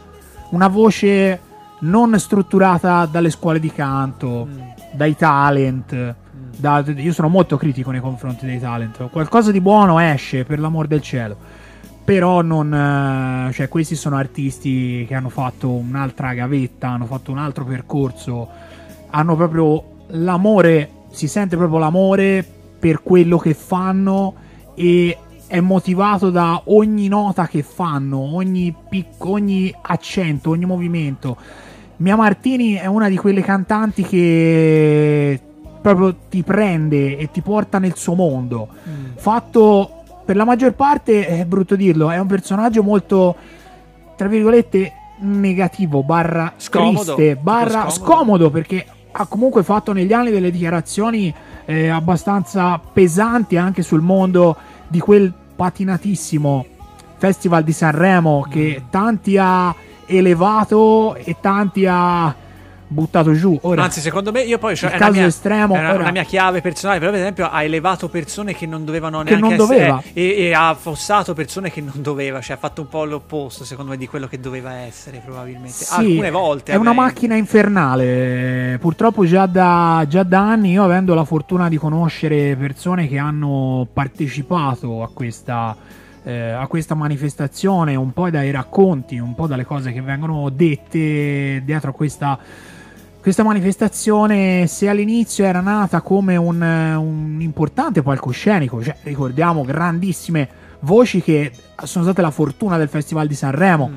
una voce non strutturata dalle scuole di canto,
Mm.
dai talent. da- io sono molto critico nei confronti dei talent. Qualcosa di buono esce, per l'amor del cielo. Però non. eh, cioè, questi sono artisti che hanno fatto un'altra gavetta, hanno fatto un altro percorso. Hanno proprio l'amore. Si sente proprio l'amore per quello che fanno. E è motivato da ogni nota che fanno, ogni, pic- ogni accento, ogni movimento. Mia Martini è una di quelle cantanti che proprio ti prende e ti porta nel suo mondo. Fatto per la maggior parte, è brutto dirlo, è un personaggio molto, tra virgolette, negativo, barra
Scomodo,
triste, barra
scomodo.
scomodo perché ha comunque fatto negli anni delle dichiarazioni eh, abbastanza pesanti anche sul mondo di quel patinatissimo Festival di Sanremo che
Mm.
tanti ha elevato e tanti ha buttato giù. Ora,
Anzi, secondo me, io poi cioè,
il
una
caso
mia,
estremo,
una,
ora-
una mia chiave personale. Però, per esempio, ha elevato persone che non dovevano
Che
neanche
non
essere.
doveva.
E, e ha affossato persone che non doveva. Cioè, ha fatto un po' l'opposto, secondo me, di quello che doveva essere, probabilmente.
Sì,
Alcune volte.
È una
vabbè.
macchina infernale. Purtroppo già da, già da anni, io avendo la fortuna di conoscere persone che hanno partecipato a questa, eh, a questa manifestazione, un po' dai racconti, un po' dalle cose che vengono dette dietro a questa, questa manifestazione, se all'inizio era nata come un, un importante palcoscenico, cioè ricordiamo grandissime voci che sono state la fortuna del Festival di Sanremo.
Mm.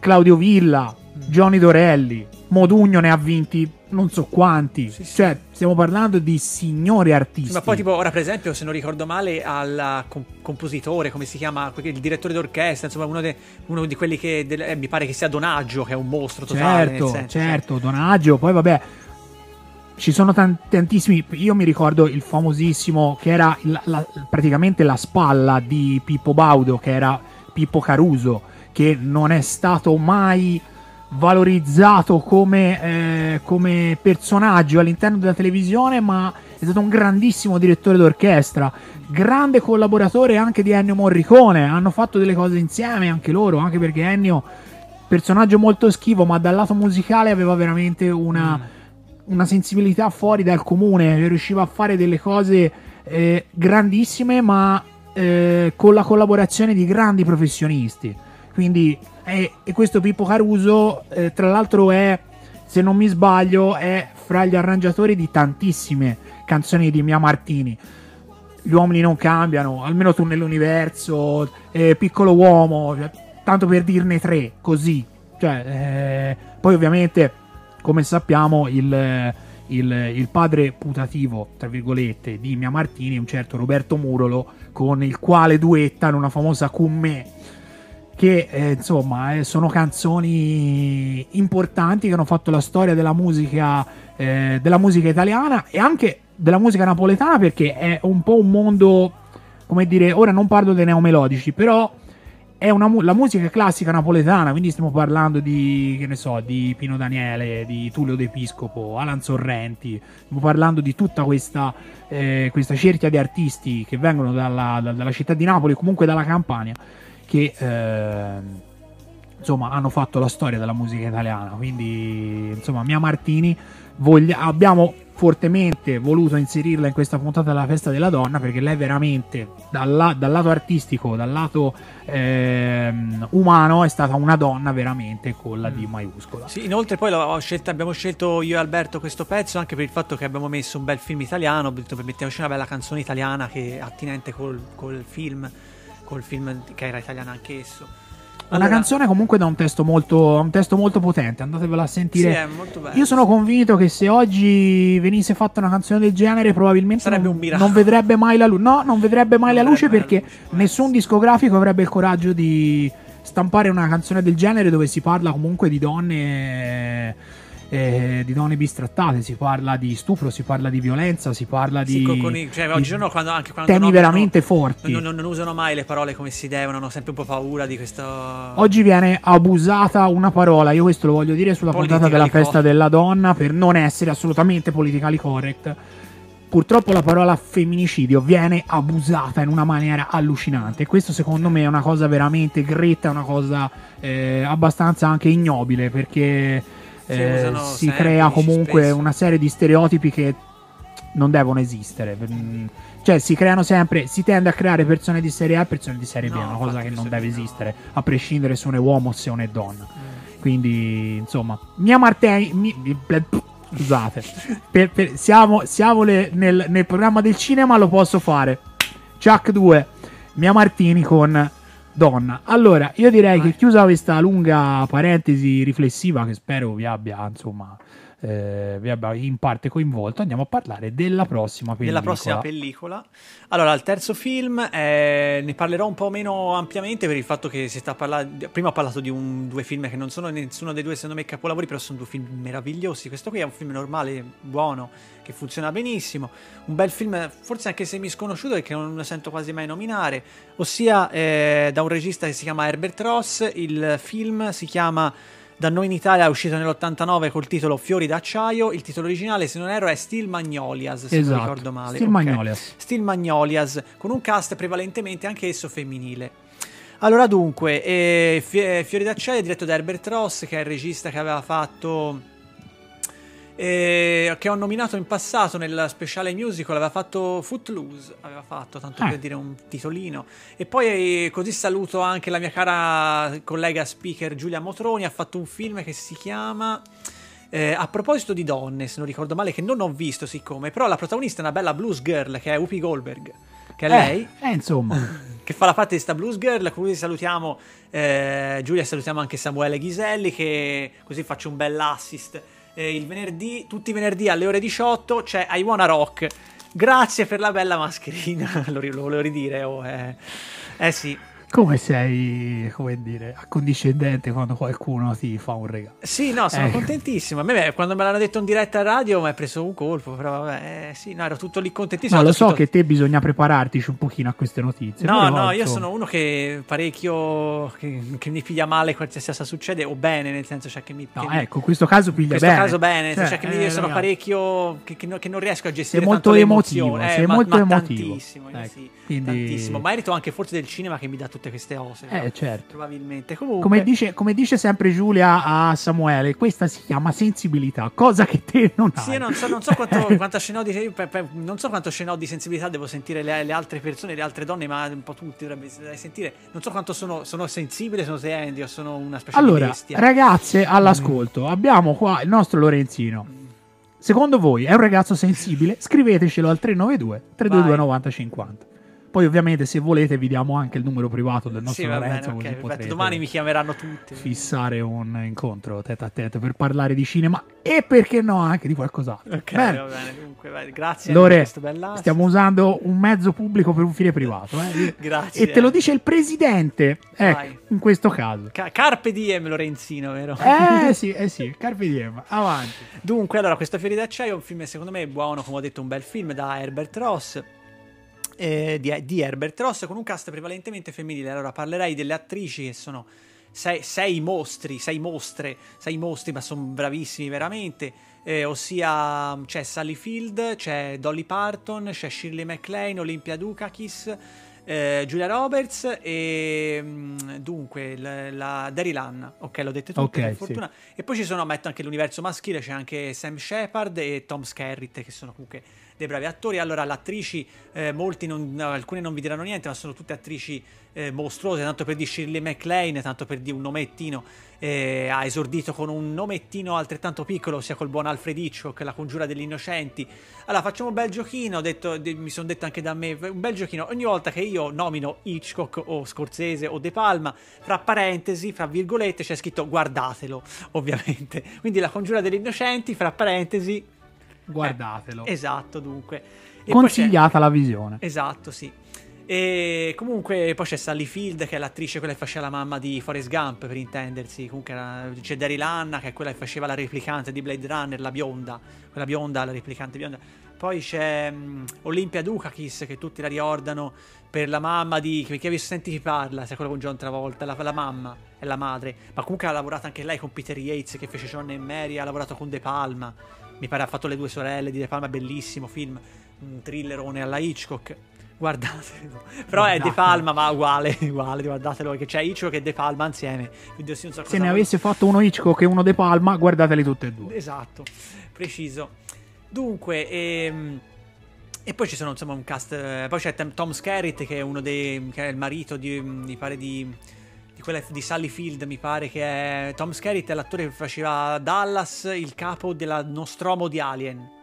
Claudio Villa, Johnny Dorelli, Modugno ne ha vinti non so quanti.
Sì, sì.
Cioè, stiamo parlando di signori artisti.
Sì, ma poi, tipo, ora, per esempio, se non ricordo male, al com- compositore, come si chiama, il direttore d'orchestra, insomma, uno, de- uno di quelli che del- eh, mi pare che sia Donaggio, che è un mostro totale.
certo,
senso, cioè,
certo, Donaggio, poi vabbè. Ci sono tan- tantissimi. Io mi ricordo il famosissimo che era il- la- praticamente la spalla di Pippo Baudo, che era Pippo Caruso, che non è stato mai valorizzato come, eh, come personaggio all'interno della televisione, ma è stato un grandissimo direttore d'orchestra, grande collaboratore anche di Ennio Morricone. Hanno fatto delle cose insieme anche loro, anche perché Ennio, personaggio molto schivo, ma dal lato musicale aveva veramente una, una sensibilità fuori dal comune, riusciva a fare delle cose eh, grandissime, ma eh, con la collaborazione di grandi professionisti. Quindi, e, e questo Pippo Caruso, eh, tra l'altro, è, se non mi sbaglio, è fra gli arrangiatori di tantissime canzoni di Mia Martini. Gli uomini non cambiano, almeno tu nell'universo, eh, piccolo uomo, cioè, tanto per dirne tre, così. Cioè, eh, poi ovviamente, come sappiamo, il, il, il padre putativo, tra virgolette, di Mia Martini un certo Roberto Murolo, con il quale duettano una famosa me, che eh, insomma eh, sono canzoni importanti che hanno fatto la storia della musica, eh, della musica italiana e anche della musica napoletana perché è un po' un mondo, come dire, ora non parlo dei neomelodici, però è una la musica classica napoletana, quindi stiamo parlando di, che ne so, di Pino Daniele, di Tullio De Piscopo, Alan Sorrenti, stiamo parlando di tutta questa, eh, questa cerchia di artisti che vengono dalla, da- dalla città di Napoli, comunque dalla Campania, che ehm, insomma hanno fatto la storia della musica italiana. Quindi, insomma, Mia Martini voglia- abbiamo fortemente voluto inserirla in questa puntata della festa della donna perché lei veramente dal, dal lato artistico, dal lato ehm, umano è stata una donna veramente con la D maiuscola.
Sì, inoltre poi scelta- abbiamo scelto io e Alberto questo pezzo anche per il fatto che abbiamo messo un bel film italiano, mettiamoci una bella canzone italiana che è attinente col, col film, col film che era italiano anch'esso.
Una canzone comunque da un testo molto, un testo molto potente, andatevela a
sì,
sentire.
è molto bello.
Io sono convinto che se oggi venisse fatta una canzone del genere, probabilmente non, non vedrebbe mai la luce. No, non vedrebbe mai
Non
la luce
vedrebbe la
perché
luce,
nessun discografico avrebbe il coraggio di stampare una canzone del genere dove si parla comunque di donne. Eh, di donne bistrattate, si parla di stupro, si parla di violenza, si parla di,
Sì, con- con i- cioè,
di
oggigiorno quando, anche quando
temi
nominano-
veramente forti.
Non, non- non usano mai le parole come si devono, hanno sempre un po' paura di questo.
Oggi viene abusata una parola, io questo lo voglio dire sulla puntata della festa della donna per non essere assolutamente politically correct. purtroppo la parola femminicidio viene abusata in una maniera allucinante. E questo secondo me è una cosa veramente gretta, una cosa eh, abbastanza anche ignobile perché eh, si crea comunque
spesso.
una serie di stereotipi che non devono esistere. Mm, Cioè, si creano sempre, si tende a creare persone di serie A e persone di serie B,
No,
una cosa che non deve esistere, a prescindere se uno è uomo o se uno è donna.
Mm.
Quindi, insomma, Mia Martini. mi- scusate, per- per- siamo, siamo le- nel, nel programma del cinema, lo posso fare. Chuck 2, Mia Martini con Donna. Allora, io direi
Vai.
che chiusa questa lunga parentesi riflessiva, che spero vi abbia, insomma, eh, in parte coinvolto, andiamo a parlare della prossima pellicola.
della prossima pellicola. Allora, il terzo film eh, ne parlerò un po' meno ampiamente per il fatto che si sta parlando. Prima ho parlato di un- due film che non sono nessuno dei due, secondo me, capolavori, però sono due film meravigliosi. Questo qui è un film normale, buono, che funziona benissimo. Un bel film, forse anche semi sconosciuto e che non lo sento quasi mai nominare, ossia eh, da un regista che si chiama Herbert Ross. Il film si chiama. Da noi in Italia è uscito nell'89 col titolo Fiori d'acciaio. Il titolo originale, se non erro, è Steel Magnolias, se
Esatto,
non ricordo male.
Steel
Ok.
Magnolias.
Steel Magnolias, con un cast prevalentemente anch'esso femminile. Allora dunque, eh, Fiori d'acciaio è diretto da Herbert Ross, che è il regista che aveva fatto... eh, che ho nominato in passato nel speciale musical, aveva fatto Footloose, aveva fatto, tanto
Eh.
per dire un titolino. E poi eh, così saluto anche la mia cara collega speaker Giulia Motroni, ha fatto un film che si chiama... eh, a proposito di donne, se non ricordo male, che non ho visto siccome, però la protagonista è una bella blues girl che è Whoopi Goldberg, che è lei
Eh, eh, insomma.
che fa la parte di sta blues girl. Così salutiamo eh, Giulia, salutiamo anche Samuele Ghiselli. Che così faccio un bel assist. Eh, il venerdì, tutti i venerdì alle ore 18 c'è I Wanna Rock. Grazie per la bella mascherina. lo, lo volevo ridire. oh, eh. eh sì,
Come sei, come dire, accondiscendente quando qualcuno ti fa un regalo.
sì, no, sono
Ecco.
contentissimo. A me quando me l'hanno detto in diretta radio mi ha preso un colpo. Però vabbè, eh, sì, no, ero tutto lì contentissimo.
No, lo so che te bisogna prepararti un pochino a queste notizie.
No, no, io
insomma,
sono uno che parecchio che, che mi piglia male qualsiasi cosa succede o bene, nel senso cioè che mi
No,
che mi-
ecco, in questo caso
in
piglia
questo
bene.
caso bene, nel senso
Cioè,
cioè che mi-
eh,
sono parecchio che, che non, che non riesco a gestire
Sei molto emotivo,
emozioni,
sei
eh, ma-
molto
ma
emotivo.
tantissimo, io
Ecco,
sì,
quindi-
tantissimo, merito anche forse del cinema che mi dà tutte queste cose.
Eh,
no?
certo.
Probabilmente. Comunque
Come dice, come dice sempre Giulia a Samuele, questa si chiama sensibilità, cosa che te non hai.
Sì, io non so, non so quanto, quanta scena di, non so quanto scena di sensibilità devo sentire le, le altre persone, le altre donne, ma un po' tutti dovrebbe sentire. Non so quanto sono, sono sensibile, sono Andy o sono una specie di
Allora,
bestia.
ragazze all'ascolto, abbiamo qua il nostro Lorenzino. Secondo voi è un ragazzo sensibile? Scrivetecelo al 392 322
Vai.
9050. Poi ovviamente se volete vi diamo anche il numero privato del nostro
Sì, bene,
Lorenzo
ok,
così
perfetto. Domani mi chiameranno tutti.
fissare un incontro tête a tête per parlare di cinema e perché no anche di qualcos'altro.
Ok,
Bene.
va bene, dunque, vai, grazie
Lore, stiamo usando un mezzo pubblico per un fine privato. eh.
Grazie.
E te lo dice il presidente, ecco,
Vai.
in questo caso.
Ca- Carpe diem Lorenzino, vero?
Eh sì, eh sì, Carpe Diem, avanti.
Dunque, allora, questo Fiori d'acciaio è un film, secondo me, buono, come ho detto, un bel film da Herbert Ross. Eh, di, di Herbert Ross con un cast prevalentemente femminile. Allora, parlerei delle attrici che sono sei, sei mostri, sei mostre, sei mostri, ma sono bravissimi veramente. eh, ossia, c'è Sally Field, c'è Dolly Parton, c'è Shirley MacLaine, Olympia Dukakis. eh, Giulia Roberts e mm, dunque la, la Daryl Hannah, ok, l'ho dette tutte
Ok,
per
sì.
fortuna. E poi ci sono, metto anche l'universo maschile, c'è anche Sam Shepard e Tom Skerritt, che sono comunque dei bravi attori. Allora, le attrici, eh, non, no, alcune non vi diranno niente, ma sono tutte attrici eh, mostruose, tanto per di Shirley MacLaine, tanto per di un nomettino. eh, ha esordito con un nomettino altrettanto piccolo, ossia col buon Alfred Hitchcock, La congiura degli innocenti. Allora, facciamo un bel giochino, detto, de- mi sono detto anche da me, un bel giochino. Ogni volta che io nomino Hitchcock o Scorsese o De Palma, fra parentesi, fra virgolette, c'è scritto guardatelo, ovviamente. Quindi La congiura degli innocenti, fra parentesi,
Guardatelo.
eh, esatto, dunque. E
Consigliata la visione.
Esatto, sì. E comunque poi c'è Sally Field che è l'attrice quella che faceva la mamma di Forrest Gump per intendersi. Comunque era- c'è Daryl Hannah che è quella che faceva la replicante di Blade Runner, la bionda, quella bionda, la replicante bionda. Poi c'è mm, Olympia Dukakis che tutti la ricordano per la mamma di chi ha visto Senti chi parla, sai quello con John Travolta, la, la mamma è la madre, ma comunque ha lavorato anche lei con Peter Yates che fece John e Mary, ha lavorato con De Palma. Mi pare ha fatto le due sorelle di De Palma, bellissimo film un thrillerone alla Hitchcock. Guardatelo. Però è De
Guardatelo.
Palma, ma uguale, uguale, guardatelo, che c'è Hitchcock e De Palma insieme. Quindi so
Se ne avesse fatto uno Hitchcock e uno De Palma, guardateli tutti e due.
Esatto, preciso. Dunque, ehm, e poi ci sono insomma un cast. eh, poi c'è Tom- Tom Skerritt che è uno dei. che è il marito di. mi pare di. Di quella di Sally Field, mi pare che è. Tom Skerritt è l'attore che faceva Dallas, il capo della Nostromo di Alien.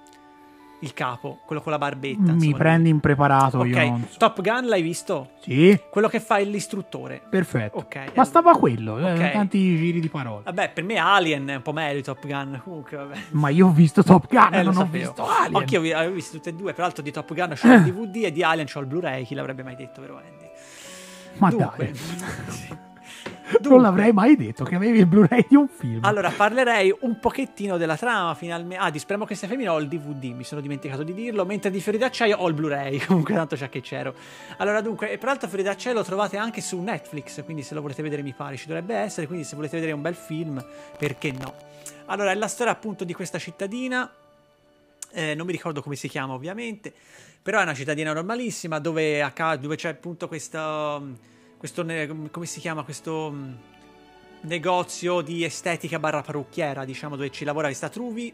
Il capo, quello con la barbetta.
Mi
insomma.
prendi impreparato,
Ok,
io so.
Top Gun l'hai visto?
Sì,
Quello che fa l'istruttore.
perfetto.
Ok,
Bastava quello, eh,
Ok.
tanti giri di parole.
Vabbè, per me Alien è un po' meglio di Top Gun. Comunque.
Ma io ho visto Top Gun,
Eh,
non ho visto Alien.
Anch'io vi- avevo visto tutte e due. Peraltro di Top Gun c'ho il DVD e di Alien c'ho il Blu-ray. Chi l'avrebbe mai detto, vero Andy?
Ma
Dunque,
dai,
sì.
non
Dunque,
l'avrei mai detto che avevi il Blu-ray di un film.
Allora, parlerei un pochettino della trama finalmente. Ah, di Spremo che sei femmina ho il DVD, mi sono dimenticato di dirlo. Mentre di Fiori d'acciaio ho il Blu-ray. Comunque, tanto c'è che c'ero. Allora, dunque, e peraltro Fiori d'acciaio lo trovate anche su Netflix. Quindi, se lo volete vedere, mi pare ci dovrebbe essere. Quindi, se volete vedere un bel film, perché no? Allora, è la storia appunto di questa cittadina. Eh, non mi ricordo come si chiama, ovviamente. Però è una cittadina normalissima dove, dove c'è appunto questo. Questo. ne- come si chiama? Questo. mm, negozio di estetica barra parrucchiera, diciamo, dove ci lavora questa Truvi.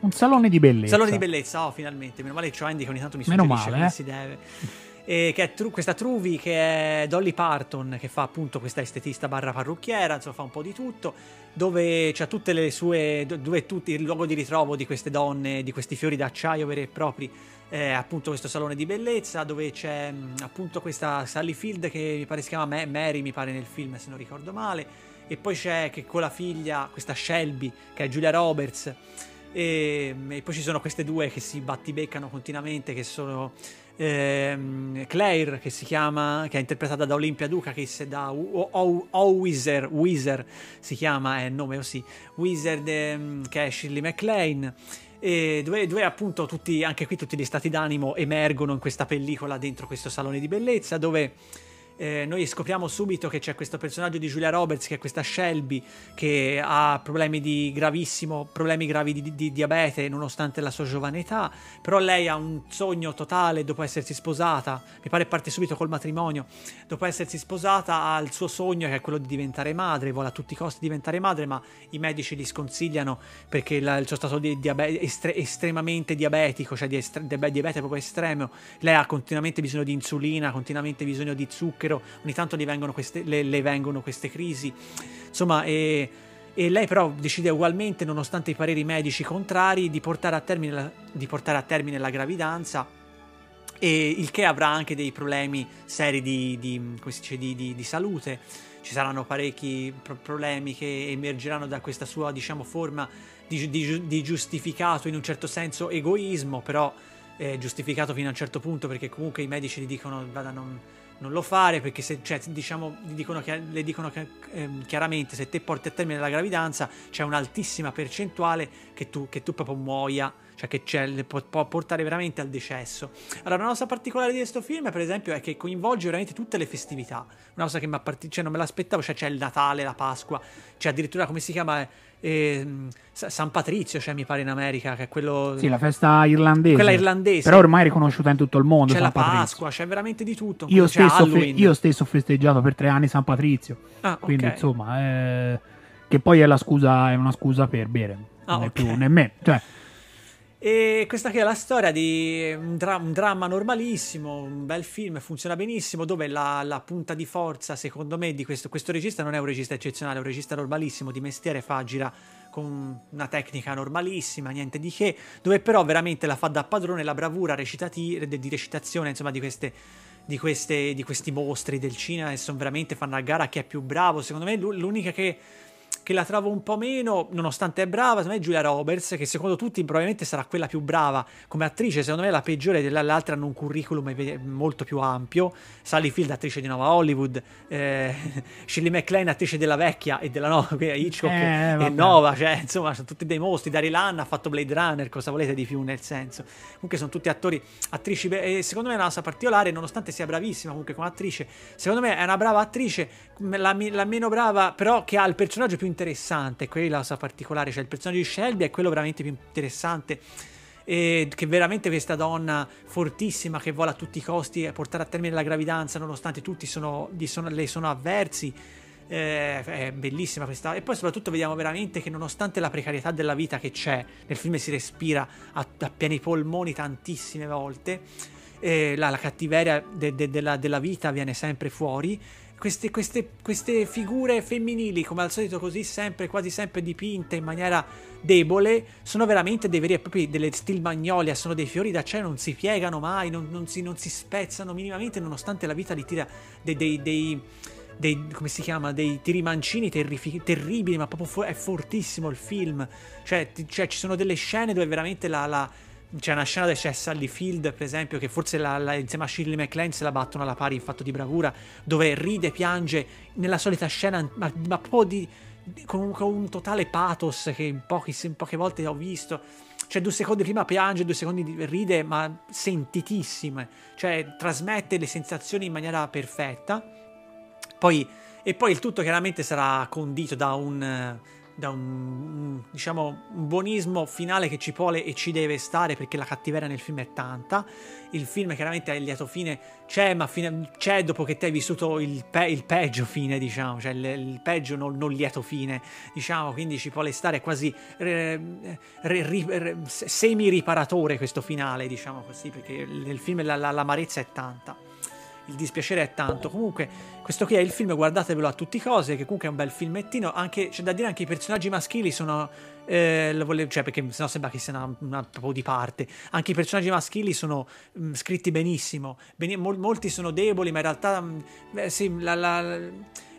Un salone di bellezza.
Salone di bellezza, oh, finalmente. Meno male che c'ho Andy che ogni tanto mi
Meno
suggerisce
male,
come
eh.
si deve. E che è Tru- questa Truvi che è Dolly Parton, che fa appunto questa estetista barra parrucchiera, insomma fa un po' di tutto, dove c'ha tutte le sue, do- dove è tutto il luogo di ritrovo di queste donne, di questi fiori d'acciaio veri e propri, è appunto questo salone di bellezza, dove c'è mh, appunto questa Sally Field che mi pare si chiama Ma- Mary, mi pare nel film se non ricordo male, e poi c'è che con la figlia, questa Shelby, che è Giulia Roberts, e, e poi ci sono queste due che si battibeccano continuamente, che sono ehm, Claire, che si chiama, che è interpretata da Olimpia se da O- O- O- Weezer, si chiama, è il nome così, Weezer, ehm, che è Shirley MacLaine. E dove, dove appunto tutti, anche qui tutti gli stati d'animo emergono in questa pellicola dentro questo salone di bellezza dove eh, noi scopriamo subito che c'è questo personaggio di Julia Roberts che è questa Shelby che ha problemi di gravissimo problemi gravi di, di- di diabete nonostante la sua giovane età. Però lei ha un sogno totale dopo essersi sposata. Mi pare parte subito col matrimonio. Dopo essersi sposata ha il suo sogno che è quello di diventare madre. Vuole a tutti i costi diventare madre ma i medici gli sconsigliano perché la- il suo stato di diabe- estre- estremamente diabetico cioè di estre- diabe- diabete proprio estremo. Lei ha continuamente bisogno di insulina continuamente bisogno di zucchero ogni tanto gli vengono queste, le, le vengono queste crisi insomma e, e lei però decide ugualmente nonostante i pareri medici contrari di portare a termine la, a termine la gravidanza e il che avrà anche dei problemi seri di, di- dice, di- di- salute. Ci saranno parecchi pro- problemi che emergeranno da questa sua, diciamo, forma di giustificato, in un certo senso, egoismo, però eh, giustificato fino a un certo punto perché comunque i medici gli dicono vada non, non lo fare perché se, cioè, diciamo, dicono le dicono ehm, chiaramente se te porti a termine la gravidanza c'è un'altissima percentuale che tu, che tu proprio muoia cioè che le può, portare veramente al decesso. Allora, una cosa particolare di questo film, per esempio, è che coinvolge veramente tutte le festività. Una cosa che mi ha parti- cioè, non me l'aspettavo, cioè c'è il Natale, la Pasqua, c'è addirittura come si chiama Sa- San Patrizio, cioè mi pare in America, che è quello
Sì, la festa irlandese.
quella irlandese.
Però ormai è riconosciuta in tutto il mondo.
c'è
San
la
Patrizio.
Pasqua, c'è veramente di tutto.
Io stesso, fe- io stesso ho festeggiato per tre anni San Patrizio.
Ah,
Quindi, insomma, eh, che poi è la scusa, è una scusa per bere.
Ah,
Non è
ok.
più nemmeno. Cioè,
E questa qui è la storia di un, dra- un dramma normalissimo, un bel film, funziona benissimo, dove la, la punta di forza, secondo me, di questo, questo regista non è un regista eccezionale, è un regista normalissimo, di mestiere fa, gira con una tecnica normalissima, niente di che, dove però veramente la fa da padrone la bravura recitati- di recitazione, insomma, di queste... Di, queste, di questi mostri del cinema e sono veramente fanno a gara chi è più bravo. Secondo me l'u- l'unica che, che la trovo un po' meno, nonostante è brava, secondo me è Giulia Roberts, che secondo tutti probabilmente sarà quella più brava come attrice, secondo me la peggiore delle altre hanno un curriculum molto più ampio, Sally Field attrice di Nova Hollywood, eh, Shirley MacLaine attrice della vecchia e della nuova, quindi Hitchcock
Eh,
e. Nova, cioè insomma sono tutti dei mostri, Daryl Hannah ha fatto Blade Runner, cosa volete di più nel senso, comunque sono tutti attori, attrici, e secondo me è una cosa particolare, nonostante sia bravissima comunque come attrice, secondo me è una brava attrice, la, la meno brava però che ha il personaggio più interessante, quella è la cosa particolare, cioè il personaggio di Shelby è quello veramente più interessante e che veramente questa donna fortissima che vuole a tutti i costi portare a termine la gravidanza nonostante tutti sono, sono- le sono avversi. Eh, è bellissima questa. E poi soprattutto vediamo veramente che nonostante la precarietà della vita che c'è, nel film si respira a, a pieni polmoni tantissime volte. eh, la, la cattiveria de- de- della, della vita viene sempre fuori. Queste, queste- queste figure femminili, come al solito, così sempre, quasi sempre dipinte in maniera debole, sono veramente dei veri e propri delle stil magnolia, sono dei fiori d'acciaio, non si piegano mai, non, non si, non si spezzano minimamente, nonostante la vita li tira dei, dei- dei- dei- come si chiama, dei tiri mancini terrifi- terribili, ma proprio fo- è fortissimo il film. Cioè, ti- cioè, ci sono delle scene dove veramente la. la- c'è una scena dove c'è Sally Field, per esempio, che forse la- la- insieme a Shirley MacLaine se la battono alla pari in fatto di bravura, dove ride, piange nella solita scena, ma, ma proprio di, di- con, un, con un totale pathos che in, pochi- in poche volte ho visto. Cioè, due secondi prima piange, due secondi di- ride, ma sentitissime. Cioè, trasmette le sensazioni in maniera perfetta. Poi, e poi il tutto chiaramente sarà condito da un, da un, diciamo, un buonismo finale che ci vuole e ci deve stare perché la cattiveria nel film è tanta. Il film chiaramente a lieto fine c'è, ma fine- c'è dopo che ti hai vissuto il, pe- il peggio fine, diciamo, cioè il, il peggio non, non lieto fine, diciamo, quindi ci vuole stare quasi re- ri- re- semi-riparatore questo finale, diciamo così, perché nel film la- la- l'amarezza è tanta il dispiacere è tanto. Comunque, questo qui è il film, guardatevelo a tutti i cosi, che comunque è un bel filmettino. Anche, c'è da dire anche i personaggi maschili sono. eh, volevo- cioè, perché sennò sembra che sia una, una- proprio di parte. Anche i personaggi maschili sono mm, scritti benissimo. Beni- mol- molti sono deboli, ma in realtà. mm, beh, sì, la- la-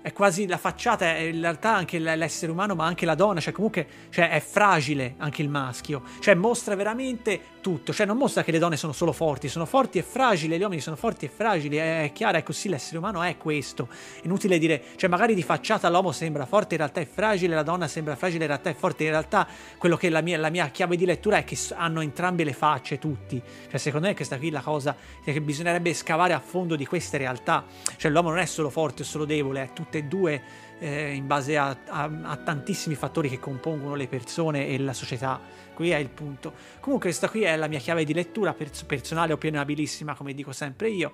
è quasi la facciata, è in realtà anche l'essere umano, ma anche la donna, cioè comunque cioè, è fragile anche il maschio, cioè mostra veramente tutto, cioè non mostra che le donne sono solo forti, sono forti e fragili, gli uomini sono forti e fragili, è, chiaro, è così, l'essere umano è questo, inutile dire, cioè magari di facciata l'uomo sembra forte, in realtà è fragile, la donna sembra fragile, in realtà è forte, in realtà quello che è la mia, la mia chiave di lettura è che hanno entrambe le facce tutti, cioè secondo me questa qui è la cosa che bisognerebbe scavare a fondo di queste realtà, cioè l'uomo non è solo forte o solo debole, è tutte e due eh, in base a, a- a tantissimi fattori che compongono le persone e la società. Qui è il punto. Comunque, questa qui è la mia chiave di lettura pers- personale, opinabilissima, come dico sempre io.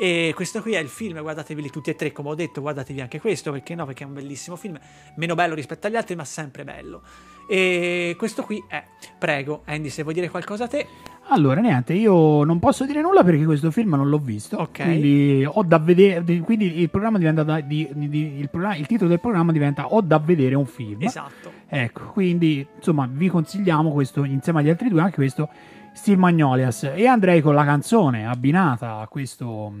E questo qui è il film, guardateveli tutti e tre, come ho detto, guardatevi anche questo, perché no? Perché è un bellissimo film, meno bello rispetto agli altri, ma sempre bello. E questo qui è, prego, Andy, se vuoi dire qualcosa a te,
Allora, niente, io non posso dire nulla perché questo film non l'ho visto.
Ok.
Quindi ho da vedere. Quindi il programma diventa di- di- di- il, programma- il titolo del programma diventa Ho da vedere un film.
esatto.
Ecco, quindi insomma vi consigliamo questo insieme agli altri due, anche questo Steel Magnolias. E andrei con la canzone abbinata a questo,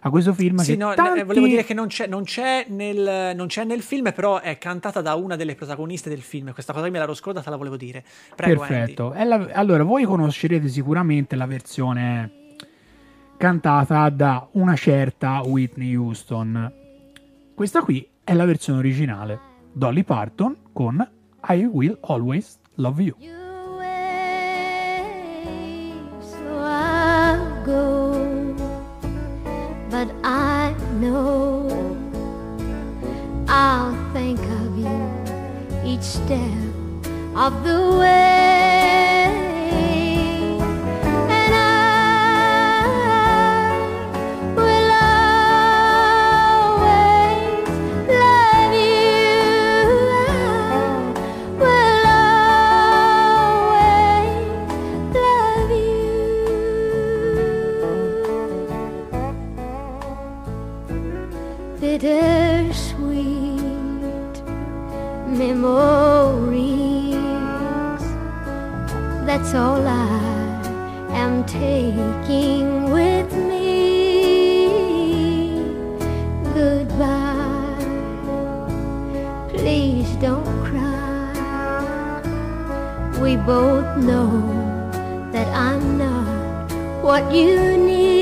a questo film.
Sì,
che
no,
tanti-
eh, volevo dire che non c'è, non, c'è nel, non c'è nel film, però è cantata da una delle protagoniste del film. Questa cosa me l'ero scordata, la volevo dire. Prego,
Perfetto. La- allora, voi conoscerete sicuramente la versione cantata da una certa Whitney Houston. Questa qui è la versione originale. Dolly Parton con I Will Always Love You.
Each step of the way. And I will always love you. I will always love you. Bittersweet memories. That's all I am taking with me. Goodbye. Please don't cry. We both know that I'm not what you need.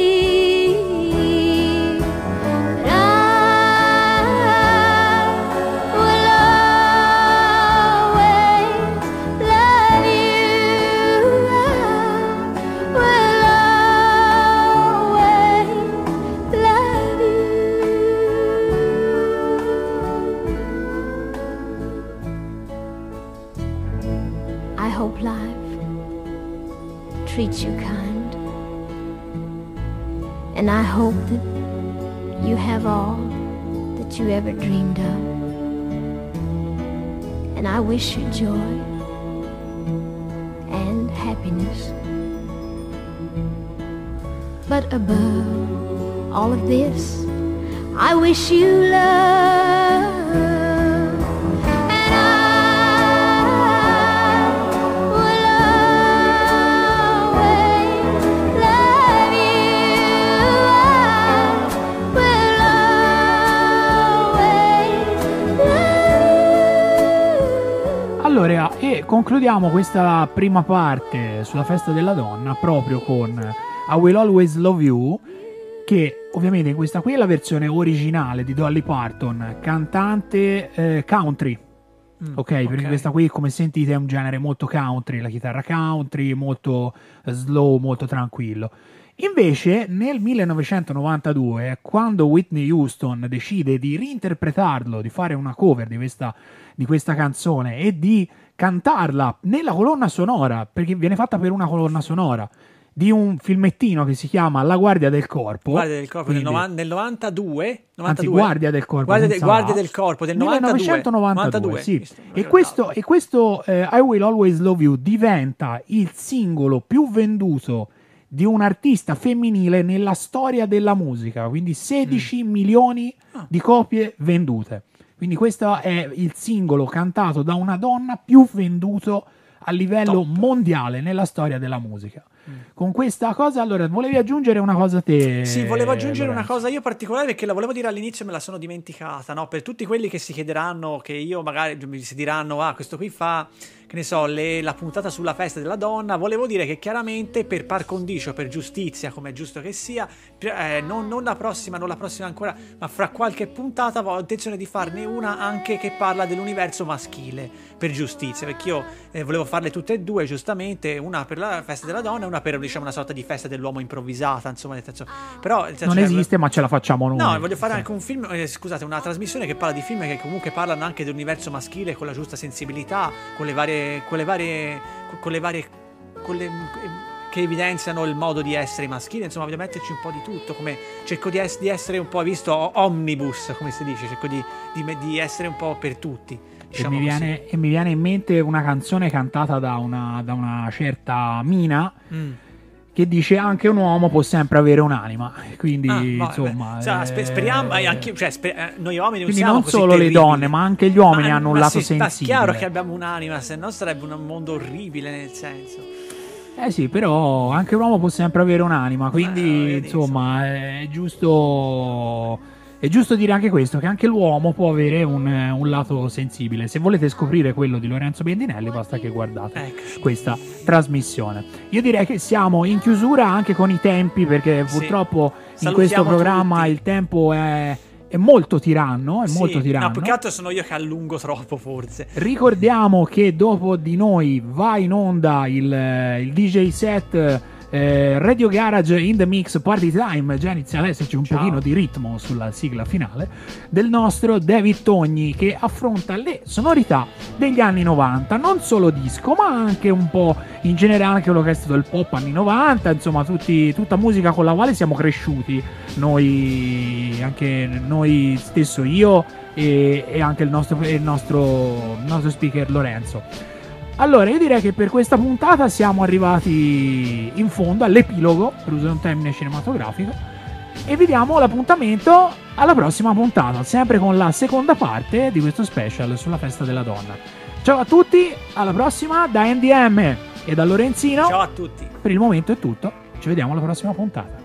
Hope
that you have all that you ever dreamed of. And I wish you joy and happiness. But above all of this, I wish you love.
Concludiamo questa prima parte sulla festa della donna proprio con I Will Always Love You, che ovviamente questa qui è la versione originale di Dolly Parton, cantante eh, country.
Mm,
ok, perché questa qui, come sentite, è un genere molto country, la chitarra country, molto eh, slow, molto tranquillo. Invece, nel 1992, quando Whitney Houston decide di reinterpretarlo, di fare una cover di questa, di questa canzone e di cantarla nella colonna sonora, perché viene fatta per una colonna sonora di un filmettino che si chiama La Guardia del Corpo.
Guardia del corpo
Quindi-
novan- del 92, 92
Anzi, Guardia del Corpo.
Guardia, de- Guardia del corpo del 92
1992, sì. E questo, e questo eh, I Will Always Love You diventa il singolo più venduto di un artista femminile nella storia della musica, quindi 16 milioni di copie vendute. Quindi questo è il singolo cantato da una donna più venduto a livello mondiale nella storia della musica. Con questa cosa, allora, volevi aggiungere una cosa te?
Sì, volevo aggiungere una
Lorenzo?
cosa io particolare perché la volevo dire all'inizio e me la sono dimenticata, no? Per tutti quelli che si chiederanno, che io magari mi si diranno, ah, questo qui fa, che ne so, le- la puntata sulla festa della donna, volevo dire che chiaramente per par condicio, per giustizia, come è giusto che sia, eh, non, non la prossima, non la prossima ancora, ma fra qualche puntata ho intenzione di farne una anche che parla dell'universo maschile, per giustizia, perché io eh, volevo farle tutte e due, giustamente, una per la festa della donna e una per, diciamo, una sorta di festa dell'uomo improvvisata, insomma, nel senso... Però, nel senso,
Non
cioè,
esiste, ma ce la facciamo noi.
No, voglio fare
Sì.
anche un film, eh, scusate, una trasmissione che parla di film che comunque parlano anche dell'universo maschile con la giusta sensibilità, con le varie, con le varie, con le varie, con le, che evidenziano il modo di essere maschile, insomma, voglio metterci un po' di tutto, come cerco di, es- di essere un po', visto, omnibus, come si dice, cerco di, di di essere un po' per tutti.
E
Diciamo
mi,
così.
viene, e mi viene in mente una canzone cantata da una, da una certa Mina
Mm.
che dice anche un uomo può sempre avere un'anima. Quindi,
Ah, vabbè,
insomma.
Cioè,
eh,
speriamo, eh, anche- cioè, spe- eh, noi uomini non siamo
non solo le
terribili.
donne, ma anche gli uomini
Ma-
hanno un
ma
lato
sì,
sensibile.
È chiaro che abbiamo un'anima, se no sarebbe un mondo orribile, nel senso.
Eh sì, però anche un uomo può sempre avere un'anima, quindi
vedi,
insomma è giusto, è giusto dire anche questo, che anche l'uomo può avere un, un lato sensibile. Se volete scoprire quello di Lorenzo Bendinelli basta che guardate
Ecco.
questa trasmissione. Io direi che siamo in chiusura anche con i tempi perché
Sì.
purtroppo in
Salutiamo
questo programma
tutti.
il tempo è, è molto tiranno, è
Sì,
molto tiranno.
No, più che altro sono io che allungo troppo, forse.
Ricordiamo che dopo di noi va in onda il, il DJ set eh, Radio Garage in the Mix Party Time. Già inizia ad esserci un
Ciao.
pochino di ritmo sulla sigla finale del nostro David Togni che affronta le sonorità degli anni 90, non solo disco, ma anche un po' in generale anche quello che è stato il pop anni 90, insomma, tutti- tutta musica con la quale siamo cresciuti noi, anche noi stesso io e, e anche il nostro, il nostro, il nostro speaker Lorenzo. Allora, io direi che per questa puntata siamo arrivati in fondo all'epilogo, per usare un termine cinematografico, e vi diamo l'appuntamento alla prossima puntata, sempre con la seconda parte di questo special sulla festa della donna. Ciao a tutti, alla prossima da NDM e da Lorenzino.
Ciao a tutti.
Per il momento è tutto, ci vediamo alla prossima puntata.